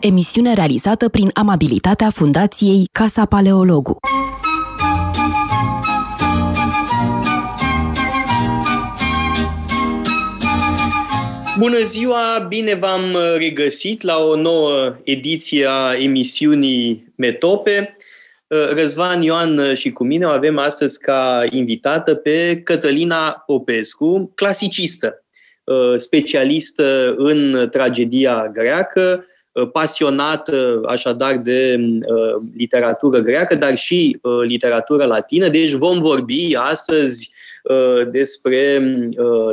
Emisiune realizată prin amabilitatea Fundației Casa Paleologu. Bună ziua, bine v-am regăsit la o nouă ediție a emisiunii Metope. Răzvan Ioan și cu mine o avem astăzi ca invitată pe Cătălina Popescu, clasicistă, specialistă în tragedia greacă, pasionată așadar de literatură greacă, dar și literatură latină. Deci vom vorbi astăzi despre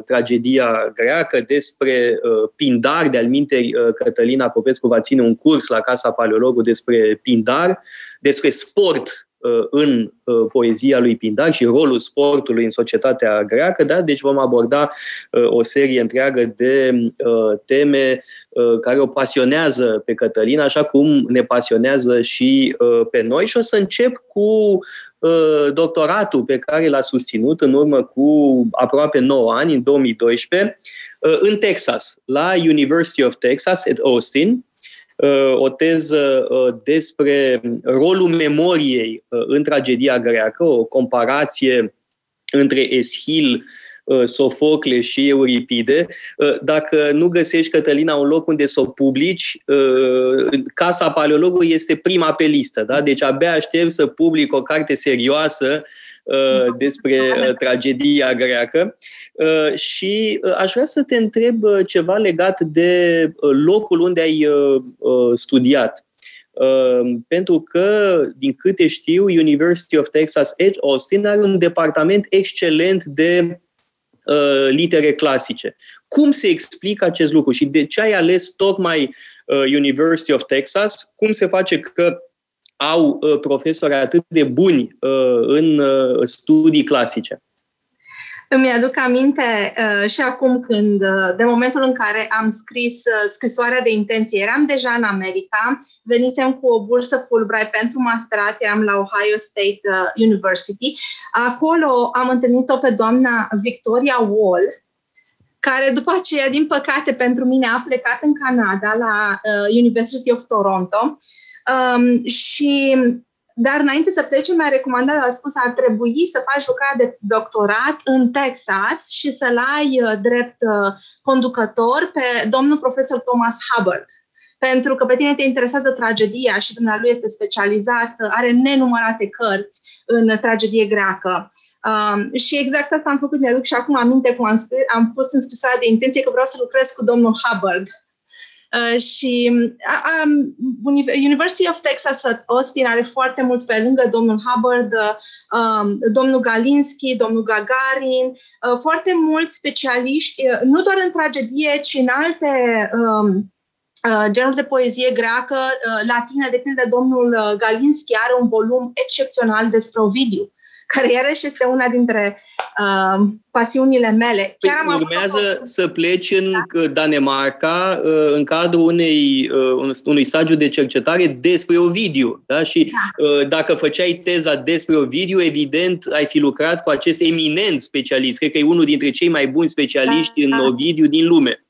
tragedia greacă, despre Pindar, de-al minteri Cătălina Popescu va ține un curs la Casa Paleologu despre Pindar, despre sport în poezia lui Pindar și rolul sportului în societatea greacă, da? deci vom aborda o serie întreagă de teme care o pasionează pe Cătălina, așa cum ne pasionează și pe noi. Și o să încep cu doctoratul pe care l-a susținut în urmă cu aproape 9 ani, în 2012, în Texas, la University of Texas at Austin, o teză despre rolul memoriei în tragedia greacă, o comparație între Eschil, Sofocle și Euripide. Dacă nu găsești, Cătălina, un loc unde să o publici, Casa Paleologului este prima pe listă. Da? Deci abia aștept să public o carte serioasă despre tragedia greacă. Și aș vrea să te întreb ceva legat de locul unde ai studiat. Pentru că, din câte știu, University of Texas at Austin are un departament excelent de litere clasice. Cum se explică acest lucru și de ce ai ales tocmai University of Texas? Cum se face că au profesori atât de buni în studii clasice? Îmi aduc aminte uh, și acum când, uh, de momentul în care am scris uh, scrisoarea de intenție, eram deja în America, venisem cu o bursă Fulbright pentru masterat, eram la Ohio State uh, University. Acolo am întâlnit-o pe doamna Victoria Wall, care după aceea, din păcate pentru mine, a plecat în Canada la uh, University of Toronto. Um, și dar înainte să plece, mi-a recomandat, a spus, ar trebui să faci lucrarea de doctorat în Texas și să-l ai uh, drept uh, conducător pe domnul profesor Thomas Hubbard. Pentru că pe tine te interesează tragedia și dumnealui este specializat, uh, are nenumărate cărți în tragedie greacă. Um, și exact asta am făcut, mi-aduc și acum aminte cum am, scris, am pus în scrisoarea de intenție că vreau să lucrez cu domnul Hubbard Uh, și um, University of Texas at Austin are foarte mulți pe lângă domnul Hubbard, uh, um, domnul Galinski, domnul Gagarin, uh, foarte mulți specialiști, uh, nu doar în tragedie, ci în alte um, uh, genuri de poezie greacă, uh, latină, de pildă domnul Galinski are un volum excepțional despre Ovidiu care iarăși este una dintre uh, pasiunile mele. Chiar păi am urmează avut... să pleci în da. Danemarca uh, în cadrul unei, uh, unui stagiu de cercetare despre Ovidiu. Da? Și da. Uh, dacă făceai teza despre Ovidiu, evident ai fi lucrat cu acest eminent specialist. Cred că e unul dintre cei mai buni specialiști da, în da. Ovidiu din lume.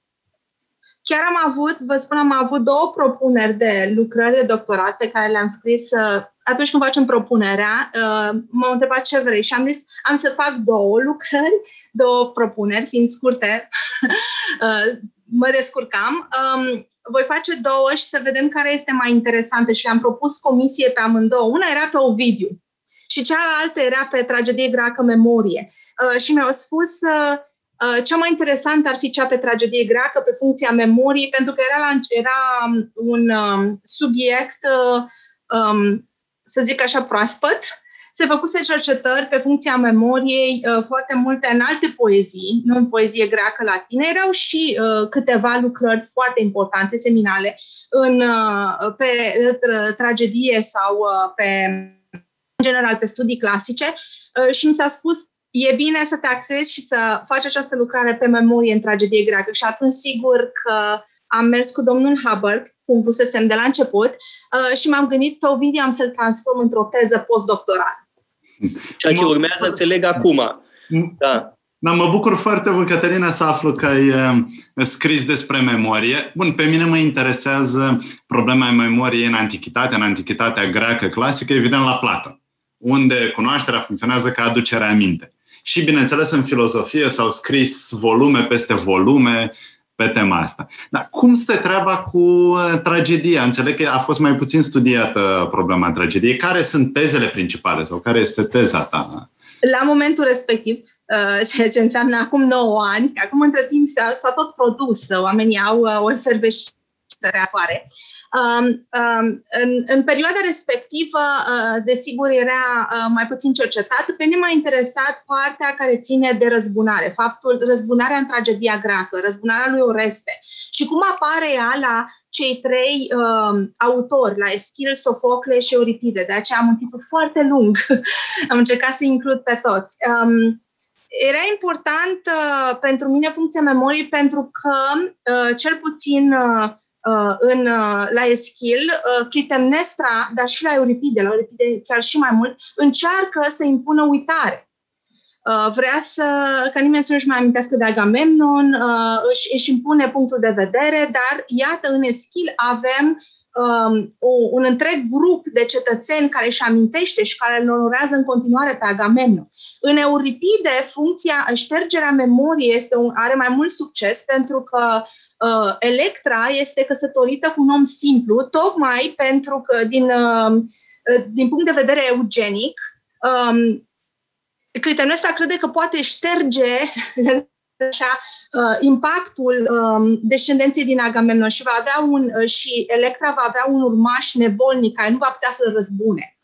Chiar am avut, vă spun, am avut două propuneri de lucrări de doctorat pe care le-am scris uh, atunci când facem propunerea. Uh, m-au întrebat ce vrei și am zis, am să fac două lucrări, două propuneri, fiind scurte, uh, mă descurcam. Um, voi face două și să vedem care este mai interesantă și am propus comisie pe amândouă. Una era pe Ovidiu și cealaltă era pe tragedie greacă memorie. Și mi-au spus Uh, cea mai interesantă ar fi cea pe tragedie greacă, pe funcția memoriei, pentru că era, la, era um, un um, subiect, uh, um, să zic așa, proaspăt. Se făcuse cercetări pe funcția memoriei, uh, foarte multe în alte poezii, nu în poezie greacă latină. Erau și uh, câteva lucrări foarte importante, seminale, în, uh, pe uh, tragedie sau uh, pe, în general, pe studii clasice. Uh, și mi s-a spus e bine să te axezi și să faci această lucrare pe memorie în tragedie greacă. Și atunci, sigur că am mers cu domnul Hubbard, cum pusesem de la început, uh, și m-am gândit pe Ovidiu am să-l transform într-o teză postdoctorală. Ceea ce urmează, înțeleg acum. Da. Da, mă bucur foarte mult, Cătălina, să aflu că ai uh, scris despre memorie. Bun, pe mine mă interesează problema memoriei în antichitate, în antichitatea greacă clasică, evident la Platon, unde cunoașterea funcționează ca aducerea aminte. Și, bineînțeles, în filozofie s-au scris volume peste volume pe tema asta. Dar cum stă treaba cu uh, tragedia? Înțeleg că a fost mai puțin studiată problema tragediei. Care sunt tezele principale sau care este teza ta? La momentul respectiv, uh, ceea ce înseamnă acum 9 ani, acum între timp s-a, s-a tot produs, oamenii au uh, o efervescere apare. Um, um, în, în perioada respectivă, uh, desigur, era uh, mai puțin cercetat. Pe mine m-a interesat partea care ține de răzbunare, faptul răzbunarea în tragedia greacă, răzbunarea lui Oreste și cum apare ea la cei trei um, autori, la Eschil, Sofocle și Euripide. De aceea am un titlu foarte lung. am încercat să includ pe toți. Um, era important uh, pentru mine funcția memoriei pentru că, uh, cel puțin uh, Uh, în, uh, la Eschil, uh, Clitemnestra, dar și la Euripide, la Euripide chiar și mai mult, încearcă să impună uitare. Vrea să, ca nimeni să nu-și mai amintească de Agamemnon, își, își impune punctul de vedere, dar iată, în Eschil avem um, un întreg grup de cetățeni care își amintește și care îl onorează în continuare pe Agamemnon. În Euripide, funcția ștergerea memoriei este un, are mai mult succes pentru că uh, Electra este căsătorită cu un om simplu, tocmai pentru că, din, uh, uh din punct de vedere eugenic, um, Clitemnestra crede că poate șterge așa, uh, impactul um, descendenței din Agamemnon și va avea un uh, și Electra va avea un urmaș nevolnic care nu va putea să-l răzbune.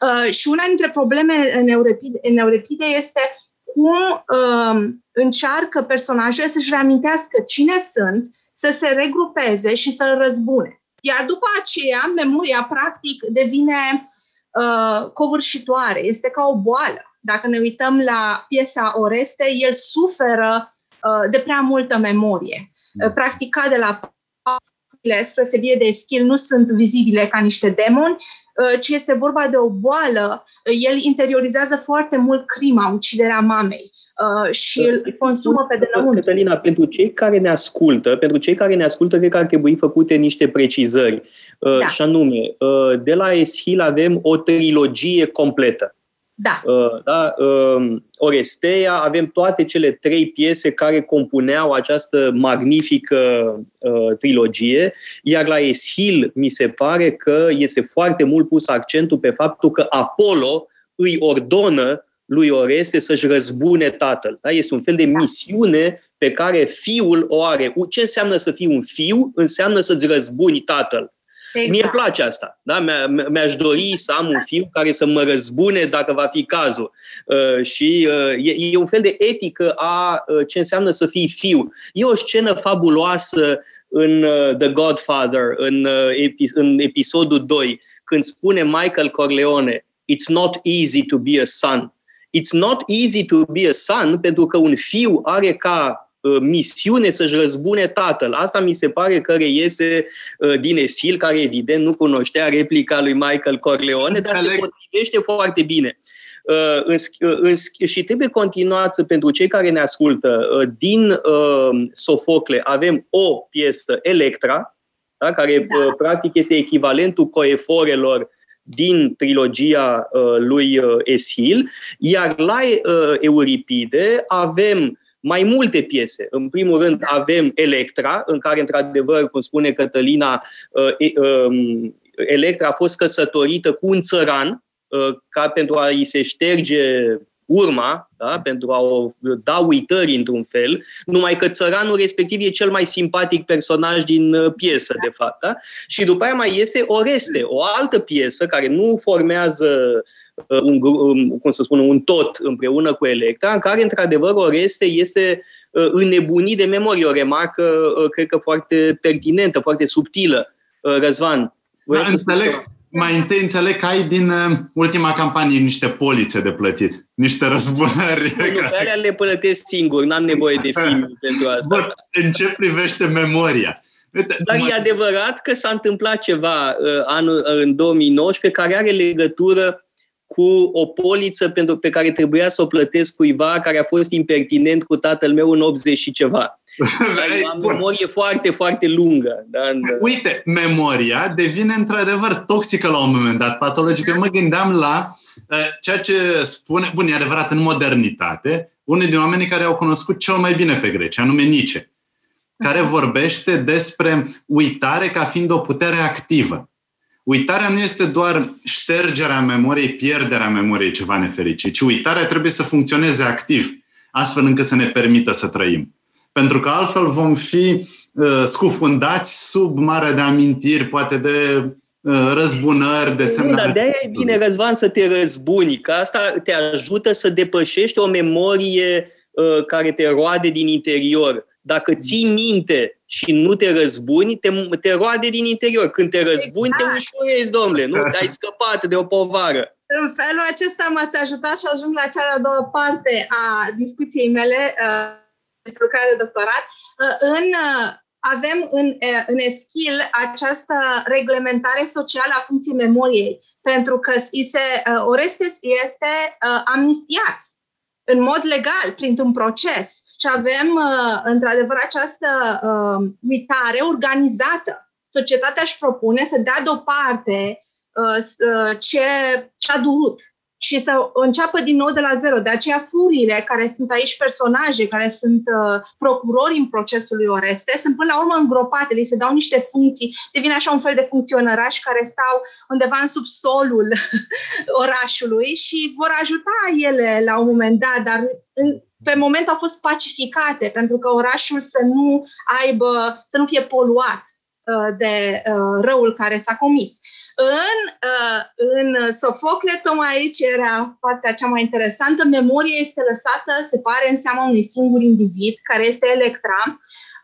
Uh, și una dintre probleme în Euripide, în Euripide este cum uh, încearcă personajele să-și reamintească cine sunt să se regrupeze și să-l răzbune. Iar după aceea, memoria practic devine uh, covârșitoare, este ca o boală. Dacă ne uităm la piesa Oreste, el suferă uh, de prea multă memorie. Uh, practica de la spre sebire de Eschil nu sunt vizibile ca niște demoni, uh, ci este vorba de o boală. El interiorizează foarte mult crima, uciderea mamei. Uh, și îl consumă pe de la Cătălina, pentru cei care ne ascultă, pentru cei care ne ascultă, cred că ar trebui făcute niște precizări. Uh, da. Și anume, uh, de la Eschil avem o trilogie completă. Da. da? Oresteia, avem toate cele trei piese care compuneau această magnifică trilogie, iar la Eschil mi se pare că este foarte mult pus accentul pe faptul că Apollo îi ordonă lui Oreste să-și răzbune tatăl. Da? Este un fel de misiune pe care fiul o are. Ce înseamnă să fii un fiu? Înseamnă să-ți răzbuni tatăl. Exact. Mie îmi place asta. Da? Mi-aș dori să am un fiu care să mă răzbune dacă va fi cazul. Uh, și uh, e, e un fel de etică a uh, ce înseamnă să fii fiu. E o scenă fabuloasă în uh, The Godfather, în, uh, epi- în episodul 2, când spune Michael Corleone, It's not easy to be a son it's not easy to be a son, pentru că un fiu are ca uh, misiune să-și răzbune tatăl. Asta mi se pare că reiese uh, din Esil, care evident nu cunoștea replica lui Michael Corleone, dar se potrivește foarte bine. Uh, în, uh, în, și trebuie continuat pentru cei care ne ascultă. Uh, din uh, Sofocle avem o piesă, Electra, da, care da. Uh, practic este echivalentul coeforelor din trilogia uh, lui uh, Eschil, iar la uh, Euripide avem mai multe piese. În primul rând avem Electra, în care, într-adevăr, cum spune Cătălina, um, Electra a fost căsătorită cu un țăran, ca pentru a i se șterge urma, da? pentru a o da uitări într-un fel, numai că țăranul respectiv e cel mai simpatic personaj din uh, piesă, de fapt. Da? Și după aia mai este Oreste, o altă piesă care nu formează uh, un, um, cum să spun, un tot împreună cu Electra, în care, într-adevăr, Oreste este uh, înnebunit de memorie. O remarcă, cred că, foarte pertinentă, foarte subtilă. Răzvan, da, înțeleg, mai întâi înțeleg că ai din uh, ultima campanie niște polițe de plătit, niște răzbunări. Nu, care... pe alea le plătesc singur, n-am nevoie de film pentru asta. Bun, în ce privește memoria? Dar e adevărat că s-a întâmplat ceva uh, anul, în 2019 care are legătură cu o poliță pentru, pe care trebuia să o plătesc cuiva care a fost impertinent cu tatăl meu în 80 și ceva. Am memorie foarte, foarte lungă. Da? Uite, memoria devine într-adevăr toxică la un moment dat, patologică. Mă gândeam la uh, ceea ce spune, bun, e adevărat, în modernitate, unul din oamenii care au cunoscut cel mai bine pe greci, anume Nice, care vorbește despre uitare ca fiind o putere activă. Uitarea nu este doar ștergerea memoriei, pierderea memoriei ceva nefericit, ci uitarea trebuie să funcționeze activ, astfel încât să ne permită să trăim. Pentru că altfel vom fi uh, scufundați sub mare de amintiri, poate de uh, răzbunări, de semnale. Nu, dar de-aia e bine, Răzvan, să te răzbuni, că asta te ajută să depășești o memorie uh, care te roade din interior. Dacă ții minte și nu te răzbuni, te, te roade din interior. Când te răzbuni, exact. te ușurezi, domnule, nu? Ai scăpat de o povară. În felul acesta m-ați ajutat și ajung la cea de-a doua parte a discuției mele uh, despre lucrare de doctorat. Uh, în, uh, avem în, uh, în ESCHIL această reglementare socială a funcției memoriei, pentru că se, uh, Orestes este uh, amnistiat în mod legal, printr-un proces. Și avem, uh, într-adevăr, această uh, uitare organizată. Societatea își propune să dea deoparte uh, uh, ce, ce a durut și să înceapă din nou de la zero. De aceea furile, care sunt aici personaje, care sunt uh, procurori în procesul lui Oreste, sunt până la urmă îngropate, li se dau niște funcții, devine așa un fel de funcționărași care stau undeva în subsolul orașului și vor ajuta ele la un moment dat, dar în, pe moment au fost pacificate pentru că orașul să nu aibă, să nu fie poluat uh, de uh, răul care s-a comis. În, uh, în Sofocle, tocmai aici era partea cea mai interesantă, memoria este lăsată, se pare, în seama unui singur individ, care este Electra,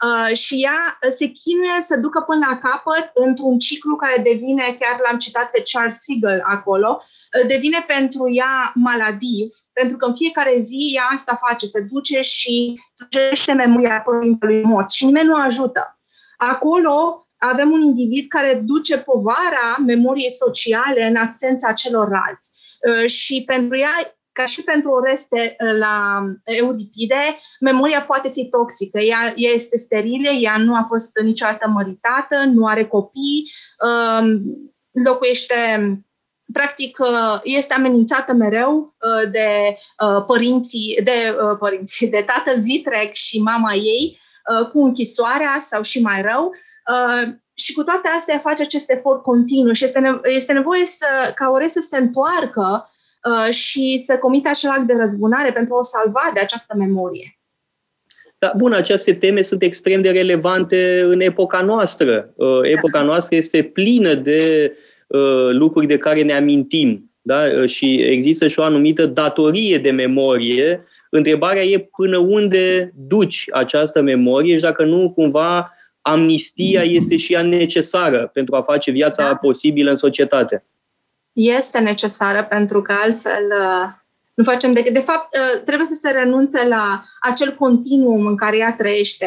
uh, și ea se chinuie să ducă până la capăt într-un ciclu care devine, chiar l-am citat pe Charles Siegel acolo, uh, devine pentru ea maladiv, pentru că în fiecare zi ea asta face, se duce și sugește memoria părintelui mort și nimeni nu ajută. Acolo avem un individ care duce povara memoriei sociale în absența celorlalți. Uh, și pentru ea, ca și pentru Oreste uh, la Euripide, memoria poate fi toxică. Ea, ea este sterilă, ea nu a fost niciodată măritată, nu are copii, um, locuiește practic uh, este amenințată mereu de părinții, de părinții, de tatăl Vitreg și mama ei cu închisoarea sau și mai rău Uh, și cu toate astea face acest efort continuu și este, nevo- este nevoie să, ca Ore să se întoarcă uh, și să comită acel act de răzbunare pentru a o salva de această memorie. Da, bun, aceste teme sunt extrem de relevante în epoca noastră. Uh, epoca noastră este plină de uh, lucruri de care ne amintim. Da? Uh, și există și o anumită datorie de memorie. Întrebarea e până unde duci această memorie și dacă nu cumva amnistia este și ea necesară pentru a face viața da. posibilă în societate. Este necesară pentru că altfel uh, nu facem decât. De fapt, uh, trebuie să se renunțe la acel continuum în care ea trăiește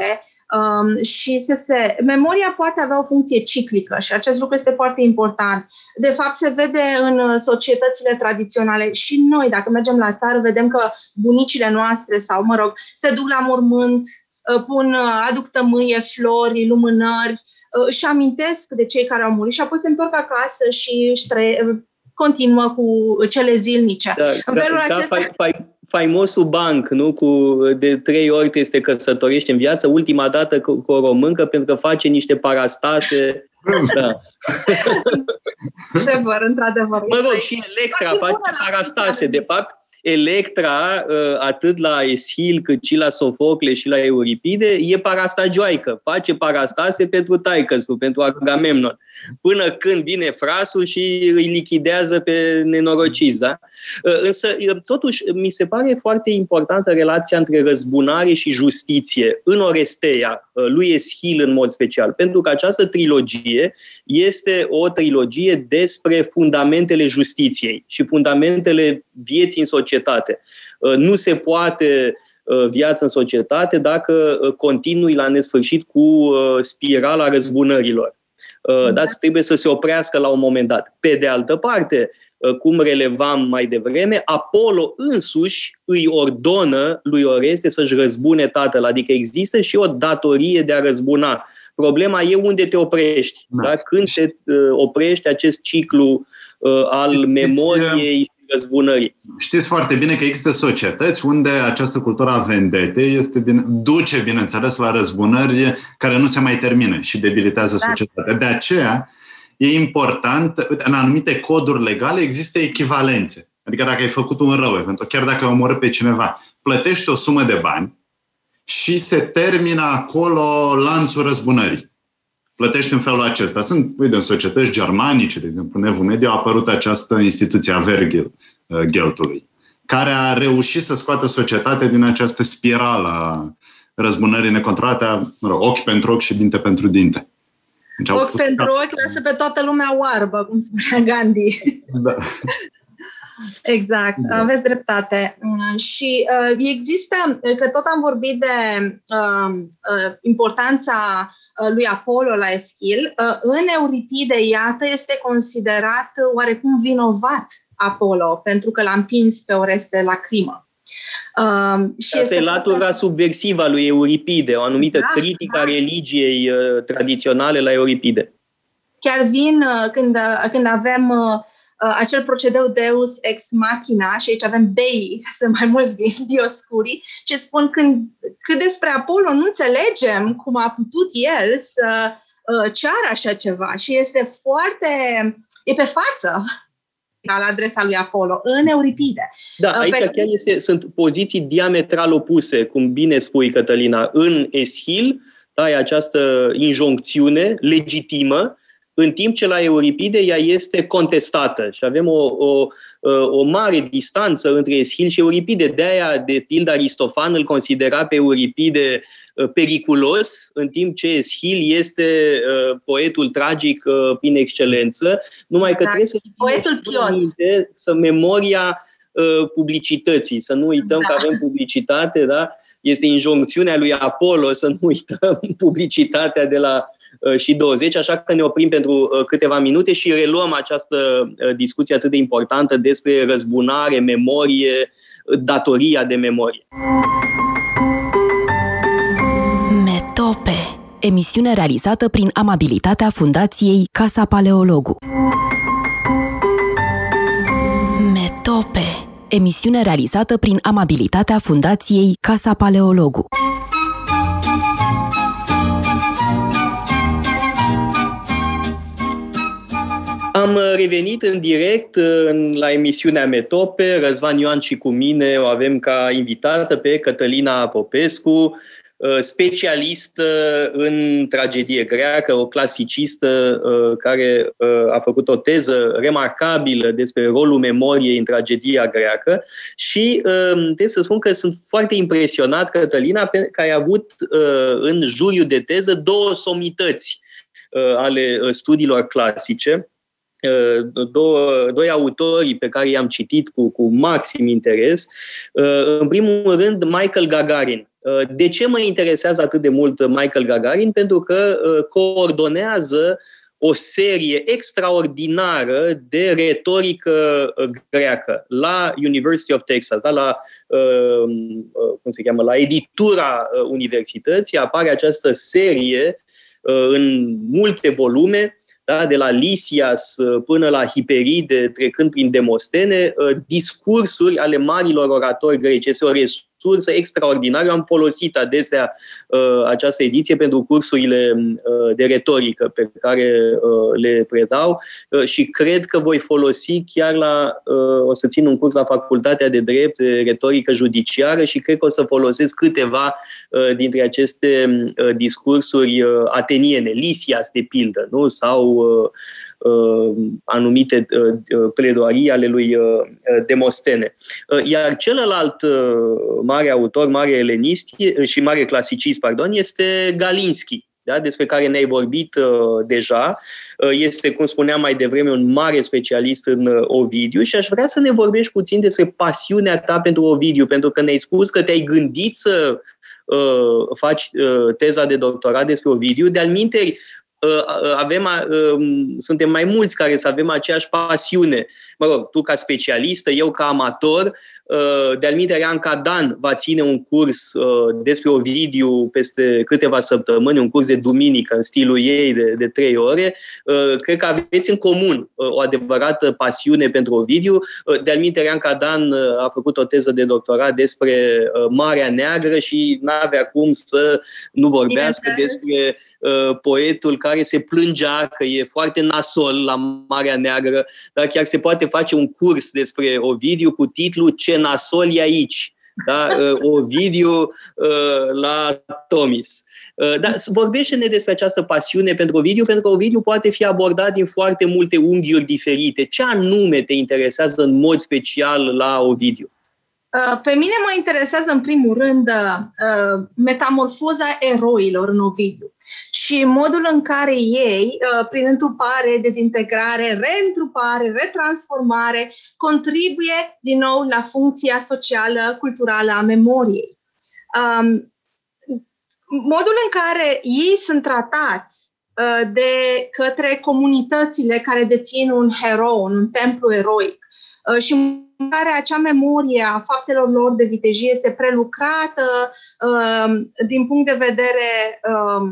um, și să se. Memoria poate avea o funcție ciclică și acest lucru este foarte important. De fapt, se vede în societățile tradiționale și noi, dacă mergem la țară, vedem că bunicile noastre sau, mă rog, se duc la mormânt, Uh, pun, uh, aduc tămâie, flori, lumânări, uh, își amintesc de cei care au murit și apoi se întorc acasă și își tre- continuă cu cele zilnice. Da, în da, felul da, acesta... Fai, fai, faimosul banc, nu? Cu, de trei ori te este căsătorești în viață, ultima dată cu, cu o româncă, pentru că face niște parastase. da. Într-adevăr, într-adevăr. Mă rog, și Electra face parastase. De fapt, Electra, ă, atât la Eschil cât și la Sofocle și la Euripide, e parastagioaică, face parastase pentru taicăsul, pentru Agamemnon, până când vine frasul și îi lichidează pe nenorociți. Da? Ă, însă, ă, totuși, mi se pare foarte importantă relația între răzbunare și justiție în Oresteia, lui Eschil în mod special, pentru că această trilogie este o trilogie despre fundamentele justiției și fundamentele vieții în societate. Uh, nu se poate uh, viață în societate dacă uh, continui la nesfârșit cu spirala răzbunărilor. Da, trebuie să se oprească la un moment dat. Pe de altă parte, cum relevam mai devreme, Apollo însuși îi ordonă lui Oreste să-și răzbune tatăl, adică există și o datorie de a răzbuna. Problema e unde te oprești, da. Da? când te oprești acest ciclu al memoriei răzbunării. Știți foarte bine că există societăți unde această cultură a vendete este bine, duce, bineînțeles, la răzbunări care nu se mai termină și debilitează da. societatea. De aceea, e important, în anumite coduri legale există echivalențe. Adică dacă ai făcut un rău, eventual, chiar dacă ai omorât pe cineva, plătești o sumă de bani și se termină acolo lanțul răzbunării plătești în felul acesta. Sunt, uite, în societăți germanice, de exemplu, în Evul Mediu a apărut această instituție a Vergeltului, care a reușit să scoată societatea din această spirală a răzbunării necontrolate, mă rog, ochi pentru ochi și dinte pentru dinte. Deci ochi pentru ochi lasă pe toată lumea oarbă, cum spunea Gandhi. Da. Exact, da. aveți dreptate. Mm, și uh, există, că tot am vorbit de uh, uh, importanța uh, lui Apollo la Eschil, uh, în Euripide, iată, este considerat oarecum vinovat Apollo, pentru că l-a împins pe Oreste la crimă. Uh, și Asta e latura foarte... subversivă a lui Euripide, o anumită da, critică da. a religiei uh, tradiționale la Euripide. Chiar vin uh, când, uh, când avem uh, uh, acel procedeu Deus ex machina, și aici avem dei, sunt mai mulți din Dioscuri, și spun când, cât despre Apollo nu înțelegem cum a putut el să uh, ceară așa ceva și este foarte, e pe față la adresa lui Apollo, în Euripide. Da, uh, aici pe... chiar este, sunt poziții diametral opuse, cum bine spui, Cătălina. În Eschil, da, e această injoncțiune legitimă în timp ce la Euripide ea este contestată și avem o, o, o mare distanță între Eschil și Euripide. De-aia, de pildă, Aristofan îl considera pe Euripide uh, periculos, în timp ce Eschil este uh, poetul tragic uh, prin excelență, numai că exact. trebuie să poetul pios. să memoria publicității, să nu uităm da. că avem publicitate, da? Este injoncțiunea lui Apollo să nu uităm publicitatea de la Uh, și 20, așa că ne oprim pentru uh, câteva minute și reluăm această uh, discuție atât de importantă despre răzbunare, memorie, datoria de memorie. Metope Emisiune realizată prin amabilitatea Fundației Casa Paleologu. Metope Emisiune realizată prin amabilitatea Fundației Casa Paleologu. Am uh, revenit în direct uh, la emisiunea Metope. Răzvan Ioan și cu mine o avem ca invitată pe Cătălina Popescu, uh, specialistă în tragedie greacă, o clasicistă care a făcut o teză remarcabilă despre rolul memoriei în tragedia greacă și trebuie să spun că sunt foarte impresionat, Cătălina, că ai avut în juriu de teză două somități ale studiilor clasice Uh, două, doi autori pe care i-am citit cu, cu maxim interes. Uh, în primul rând, Michael Gagarin. Uh, de ce mă interesează atât de mult Michael Gagarin? Pentru că coordonează o serie extraordinară de retorică greacă la University of Texas, da? la, cum se cheamă, la editura universității, apare această serie în multe volume da? de la Lisias uh, până la Hiperide, trecând prin Demostene, uh, discursuri ale marilor oratori greci. Este o sursă extraordinară. Eu am folosit adesea uh, această ediție pentru cursurile uh, de retorică pe care uh, le predau uh, și cred că voi folosi chiar la, uh, o să țin un curs la Facultatea de Drept, de retorică judiciară și cred că o să folosesc câteva uh, dintre aceste uh, discursuri uh, ateniene, Lisias de pildă, nu? sau uh, Uh, anumite uh, uh, pledoarii ale lui Demostene. Iar celălalt mare autor, mare elenist și mare clasicist, pardon, este Galinski, da, despre care ne-ai vorbit uh, deja. Uh, este, cum spuneam mai devreme, un mare specialist în uh, Ovidiu și aș vrea să ne vorbești puțin despre pasiunea ta pentru Ovidiu, pentru că ne-ai spus că te-ai gândit să uh, faci uh, teza de doctorat despre Ovidiu. De-al minteri, avem, suntem mai mulți care să avem aceeași pasiune. Mă rog, tu ca specialistă, eu ca amator, de-al Ianca Dan va ține un curs despre Ovidiu peste câteva săptămâni, un curs de duminică în stilul ei de, de trei ore. Cred că aveți în comun o adevărată pasiune pentru Ovidiu. De-al Ianca Dan a făcut o teză de doctorat despre Marea Neagră și n-avea cum să nu vorbească despre Uh, poetul care se plângea că e foarte nasol la Marea Neagră, dar chiar se poate face un curs despre Ovidiu cu titlul Ce nasol e aici. Da? Uh, Ovidiu uh, la Tomis. Da, vorbește-ne despre această pasiune pentru Ovidiu, pentru că Ovidiu poate fi abordat din foarte multe unghiuri diferite. Ce anume te interesează în mod special la Ovidiu? Uh, pe mine mă interesează în primul rând uh, metamorfoza eroilor în Ovidiu și modul în care ei, uh, prin întrupare, dezintegrare, reîntrupare, retransformare, contribuie din nou la funcția socială, culturală a memoriei. Um, modul în care ei sunt tratați de către comunitățile care dețin un herou, un templu eroic și care acea memorie a faptelor lor de vitejie este prelucrată uh, din punct de vedere uh,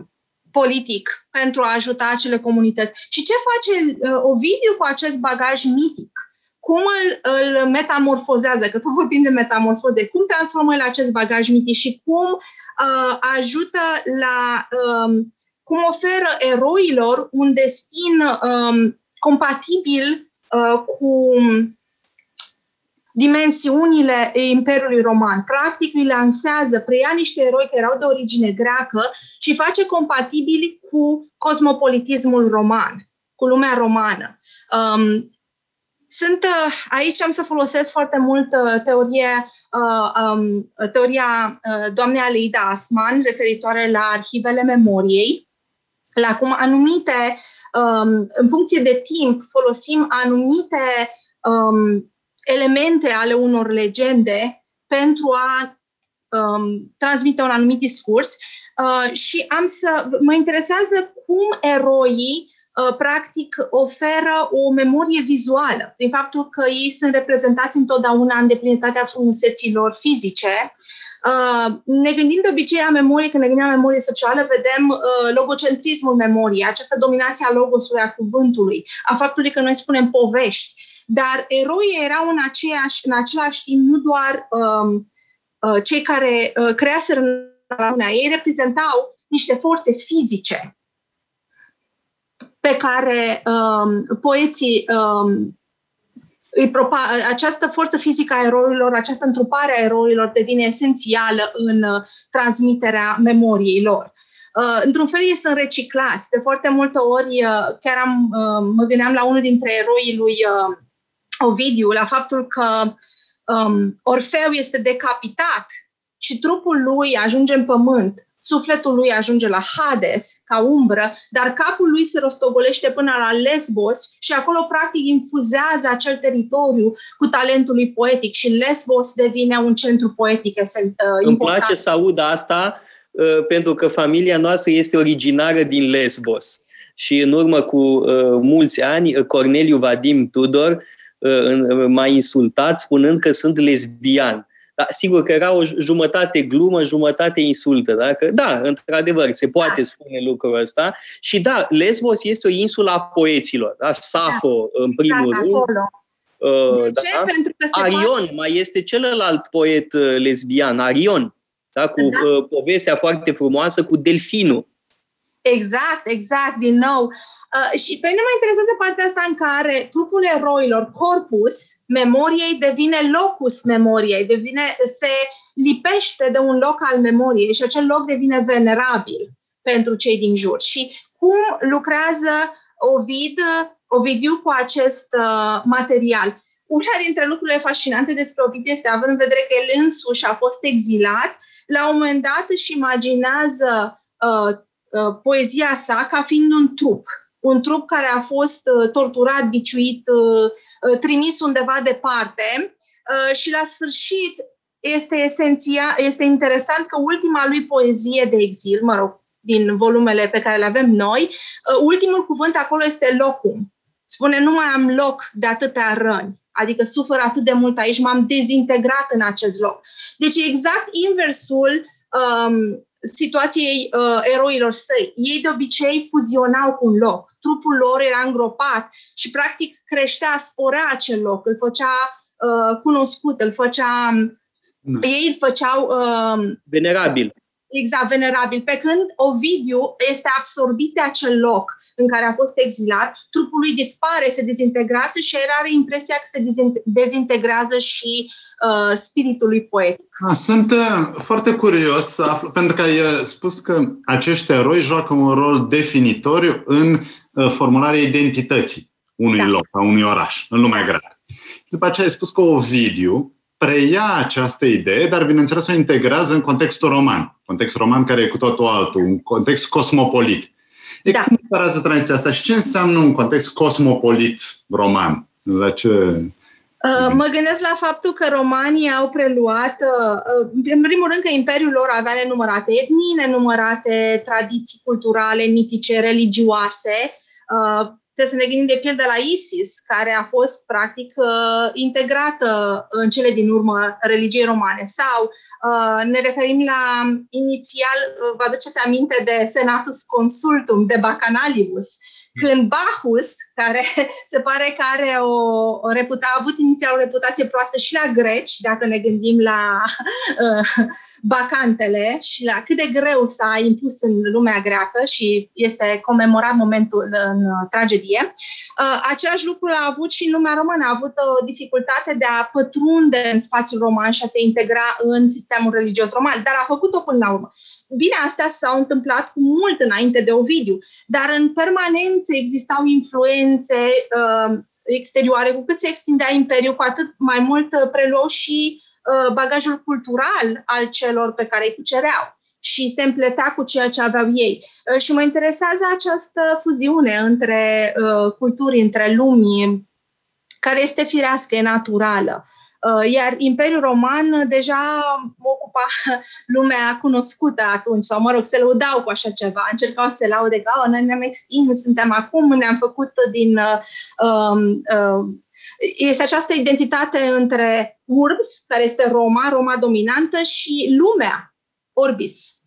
politic pentru a ajuta acele comunități. Și ce face uh, Ovidiu cu acest bagaj mitic? Cum îl, îl metamorfozează? Că tot vorbim de metamorfoze. Cum transformă el acest bagaj mitic și cum uh, ajută la... Uh, cum oferă eroilor un destin uh, compatibil uh, cu dimensiunile Imperiului Roman. Practic îi lansează, preia niște eroi care erau de origine greacă și face compatibili cu cosmopolitismul roman, cu lumea romană. Um, sunt uh, aici am să folosesc foarte mult uh, teorie, uh, um, teoria uh, doamnei Aleida Asman referitoare la arhivele memoriei, la cum anumite, um, în funcție de timp, folosim anumite um, elemente ale unor legende pentru a um, transmite un anumit discurs uh, și am să mă interesează cum eroii uh, practic oferă o memorie vizuală, prin faptul că ei sunt reprezentați întotdeauna în deplinitatea frumuseților fizice. Uh, ne gândim de obicei la memorie, când ne gândim la memorie socială, vedem uh, logocentrismul memoriei, această dominație a logosului, a cuvântului, a faptului că noi spunem povești, dar eroii erau în, aceeași, în același timp nu doar um, uh, cei care uh, creaseră națiunea, ei reprezentau niște forțe fizice pe care um, poeții um, îi propa- această forță fizică a eroilor, această întrupare a eroilor devine esențială în uh, transmiterea memoriei lor. Uh, într-un fel ei sunt reciclați. De foarte multe ori, uh, chiar am, uh, mă gândeam la unul dintre eroii lui uh, Ovidiu la faptul că um, Orfeu este decapitat și trupul lui ajunge în pământ, sufletul lui ajunge la Hades, ca umbră, dar capul lui se rostogolește până la Lesbos și acolo practic infuzează acel teritoriu cu talentul lui poetic și Lesbos devine un centru poetic uh, important. Îmi place să aud asta uh, pentru că familia noastră este originară din Lesbos. Și în urmă cu uh, mulți ani, Corneliu Vadim Tudor m-a insultat spunând că sunt lesbian. Da, sigur că era o jumătate glumă, jumătate insultă. Da? Că, da, într-adevăr, se poate da. spune lucrul ăsta. Și da, Lesbos este o insulă a poeților. Da? Safo, da. în primul da, rând. Acolo. Uh, da? Pentru că Arion, poate... mai este celălalt poet uh, lesbian, Arion, da? cu da. Uh, povestea foarte frumoasă cu delfinul. Exact, exact, din nou. Uh, și pe mine mă interesează partea asta în care trupul eroilor, corpus memoriei, devine locus memoriei, devine, se lipește de un loc al memoriei și acel loc devine venerabil pentru cei din jur. Și cum lucrează Ovid, Ovidiu cu acest uh, material? Una dintre lucrurile fascinante despre Ovid este, având în vedere că el însuși a fost exilat, la un moment dat își imaginează uh, uh, poezia sa ca fiind un trup un trup care a fost uh, torturat, biciuit, uh, uh, trimis undeva departe și la sfârșit este esenția, este interesant că ultima lui poezie de exil, mă rog, din volumele pe care le avem noi. Uh, ultimul cuvânt acolo este locum. Spune, nu mai am loc de atâtea răni, adică sufer atât de mult aici, m-am dezintegrat în acest loc. Deci exact inversul um, situației uh, eroilor săi. Ei de obicei fuzionau cu un loc. Trupul lor era îngropat și practic creștea, sporea acel loc, îl făcea uh, cunoscut, îl făcea... Da. Ei îl făceau... Uh, venerabil. Exact, venerabil. Pe când Ovidiu este absorbit de acel loc în care a fost exilat, trupul lui dispare, se dezintegrează și el are impresia că se dezintegrează și uh, spiritul lui poetic. A, sunt uh, foarte curios să aflu, pentru că ai uh, spus că acești eroi joacă un rol definitoriu în uh, formularea identității unui da. loc, a unui oraș, în lumea grea. După aceea ai spus că Ovidiu preia această idee, dar bineînțeles o integrează în contextul roman. Context roman care e cu totul altul, un context cosmopolit. E da. cum operează tranziția asta și ce înseamnă un context cosmopolit roman? La ce... Uh, mă gândesc la faptul că romanii au preluat, uh, în primul rând că imperiul lor avea nenumărate etnii, nenumărate tradiții culturale, mitice, religioase, uh, Trebuie să ne gândim de pildă la ISIS, care a fost practic uh, integrată în cele din urmă religiei romane. Sau uh, ne referim la inițial, uh, vă aduceți aminte de Senatus Consultum, de Bacanalibus, când Bacchus, care se pare că are o, o reputa, a avut inițial o reputație proastă și la greci, dacă ne gândim la uh, bacantele și la cât de greu s-a impus în lumea greacă și este comemorat momentul în tragedie. Uh, același lucru a avut și în lumea romană. A avut o dificultate de a pătrunde în spațiul roman și a se integra în sistemul religios roman, dar a făcut-o până la urmă. Bine, astea s-au întâmplat cu mult înainte de Ovidiu, dar în permanență existau influențe uh, exterioare. Cu cât se extindea imperiul, cu atât mai mult uh, preluau și uh, bagajul cultural al celor pe care îi cucereau și se împletea cu ceea ce aveau ei. Uh, și mă interesează această fuziune între uh, culturi, între lumii, care este firească, e naturală. Uh, iar Imperiul Roman uh, deja ocupa lumea cunoscută atunci, sau mă rog, se lăudau cu așa ceva, încercau să se laude că oh, noi ne-am extins, suntem acum, ne-am făcut din... Uh, um, uh, este această identitate între urbs, care este Roma, Roma dominantă, și lumea, orbis.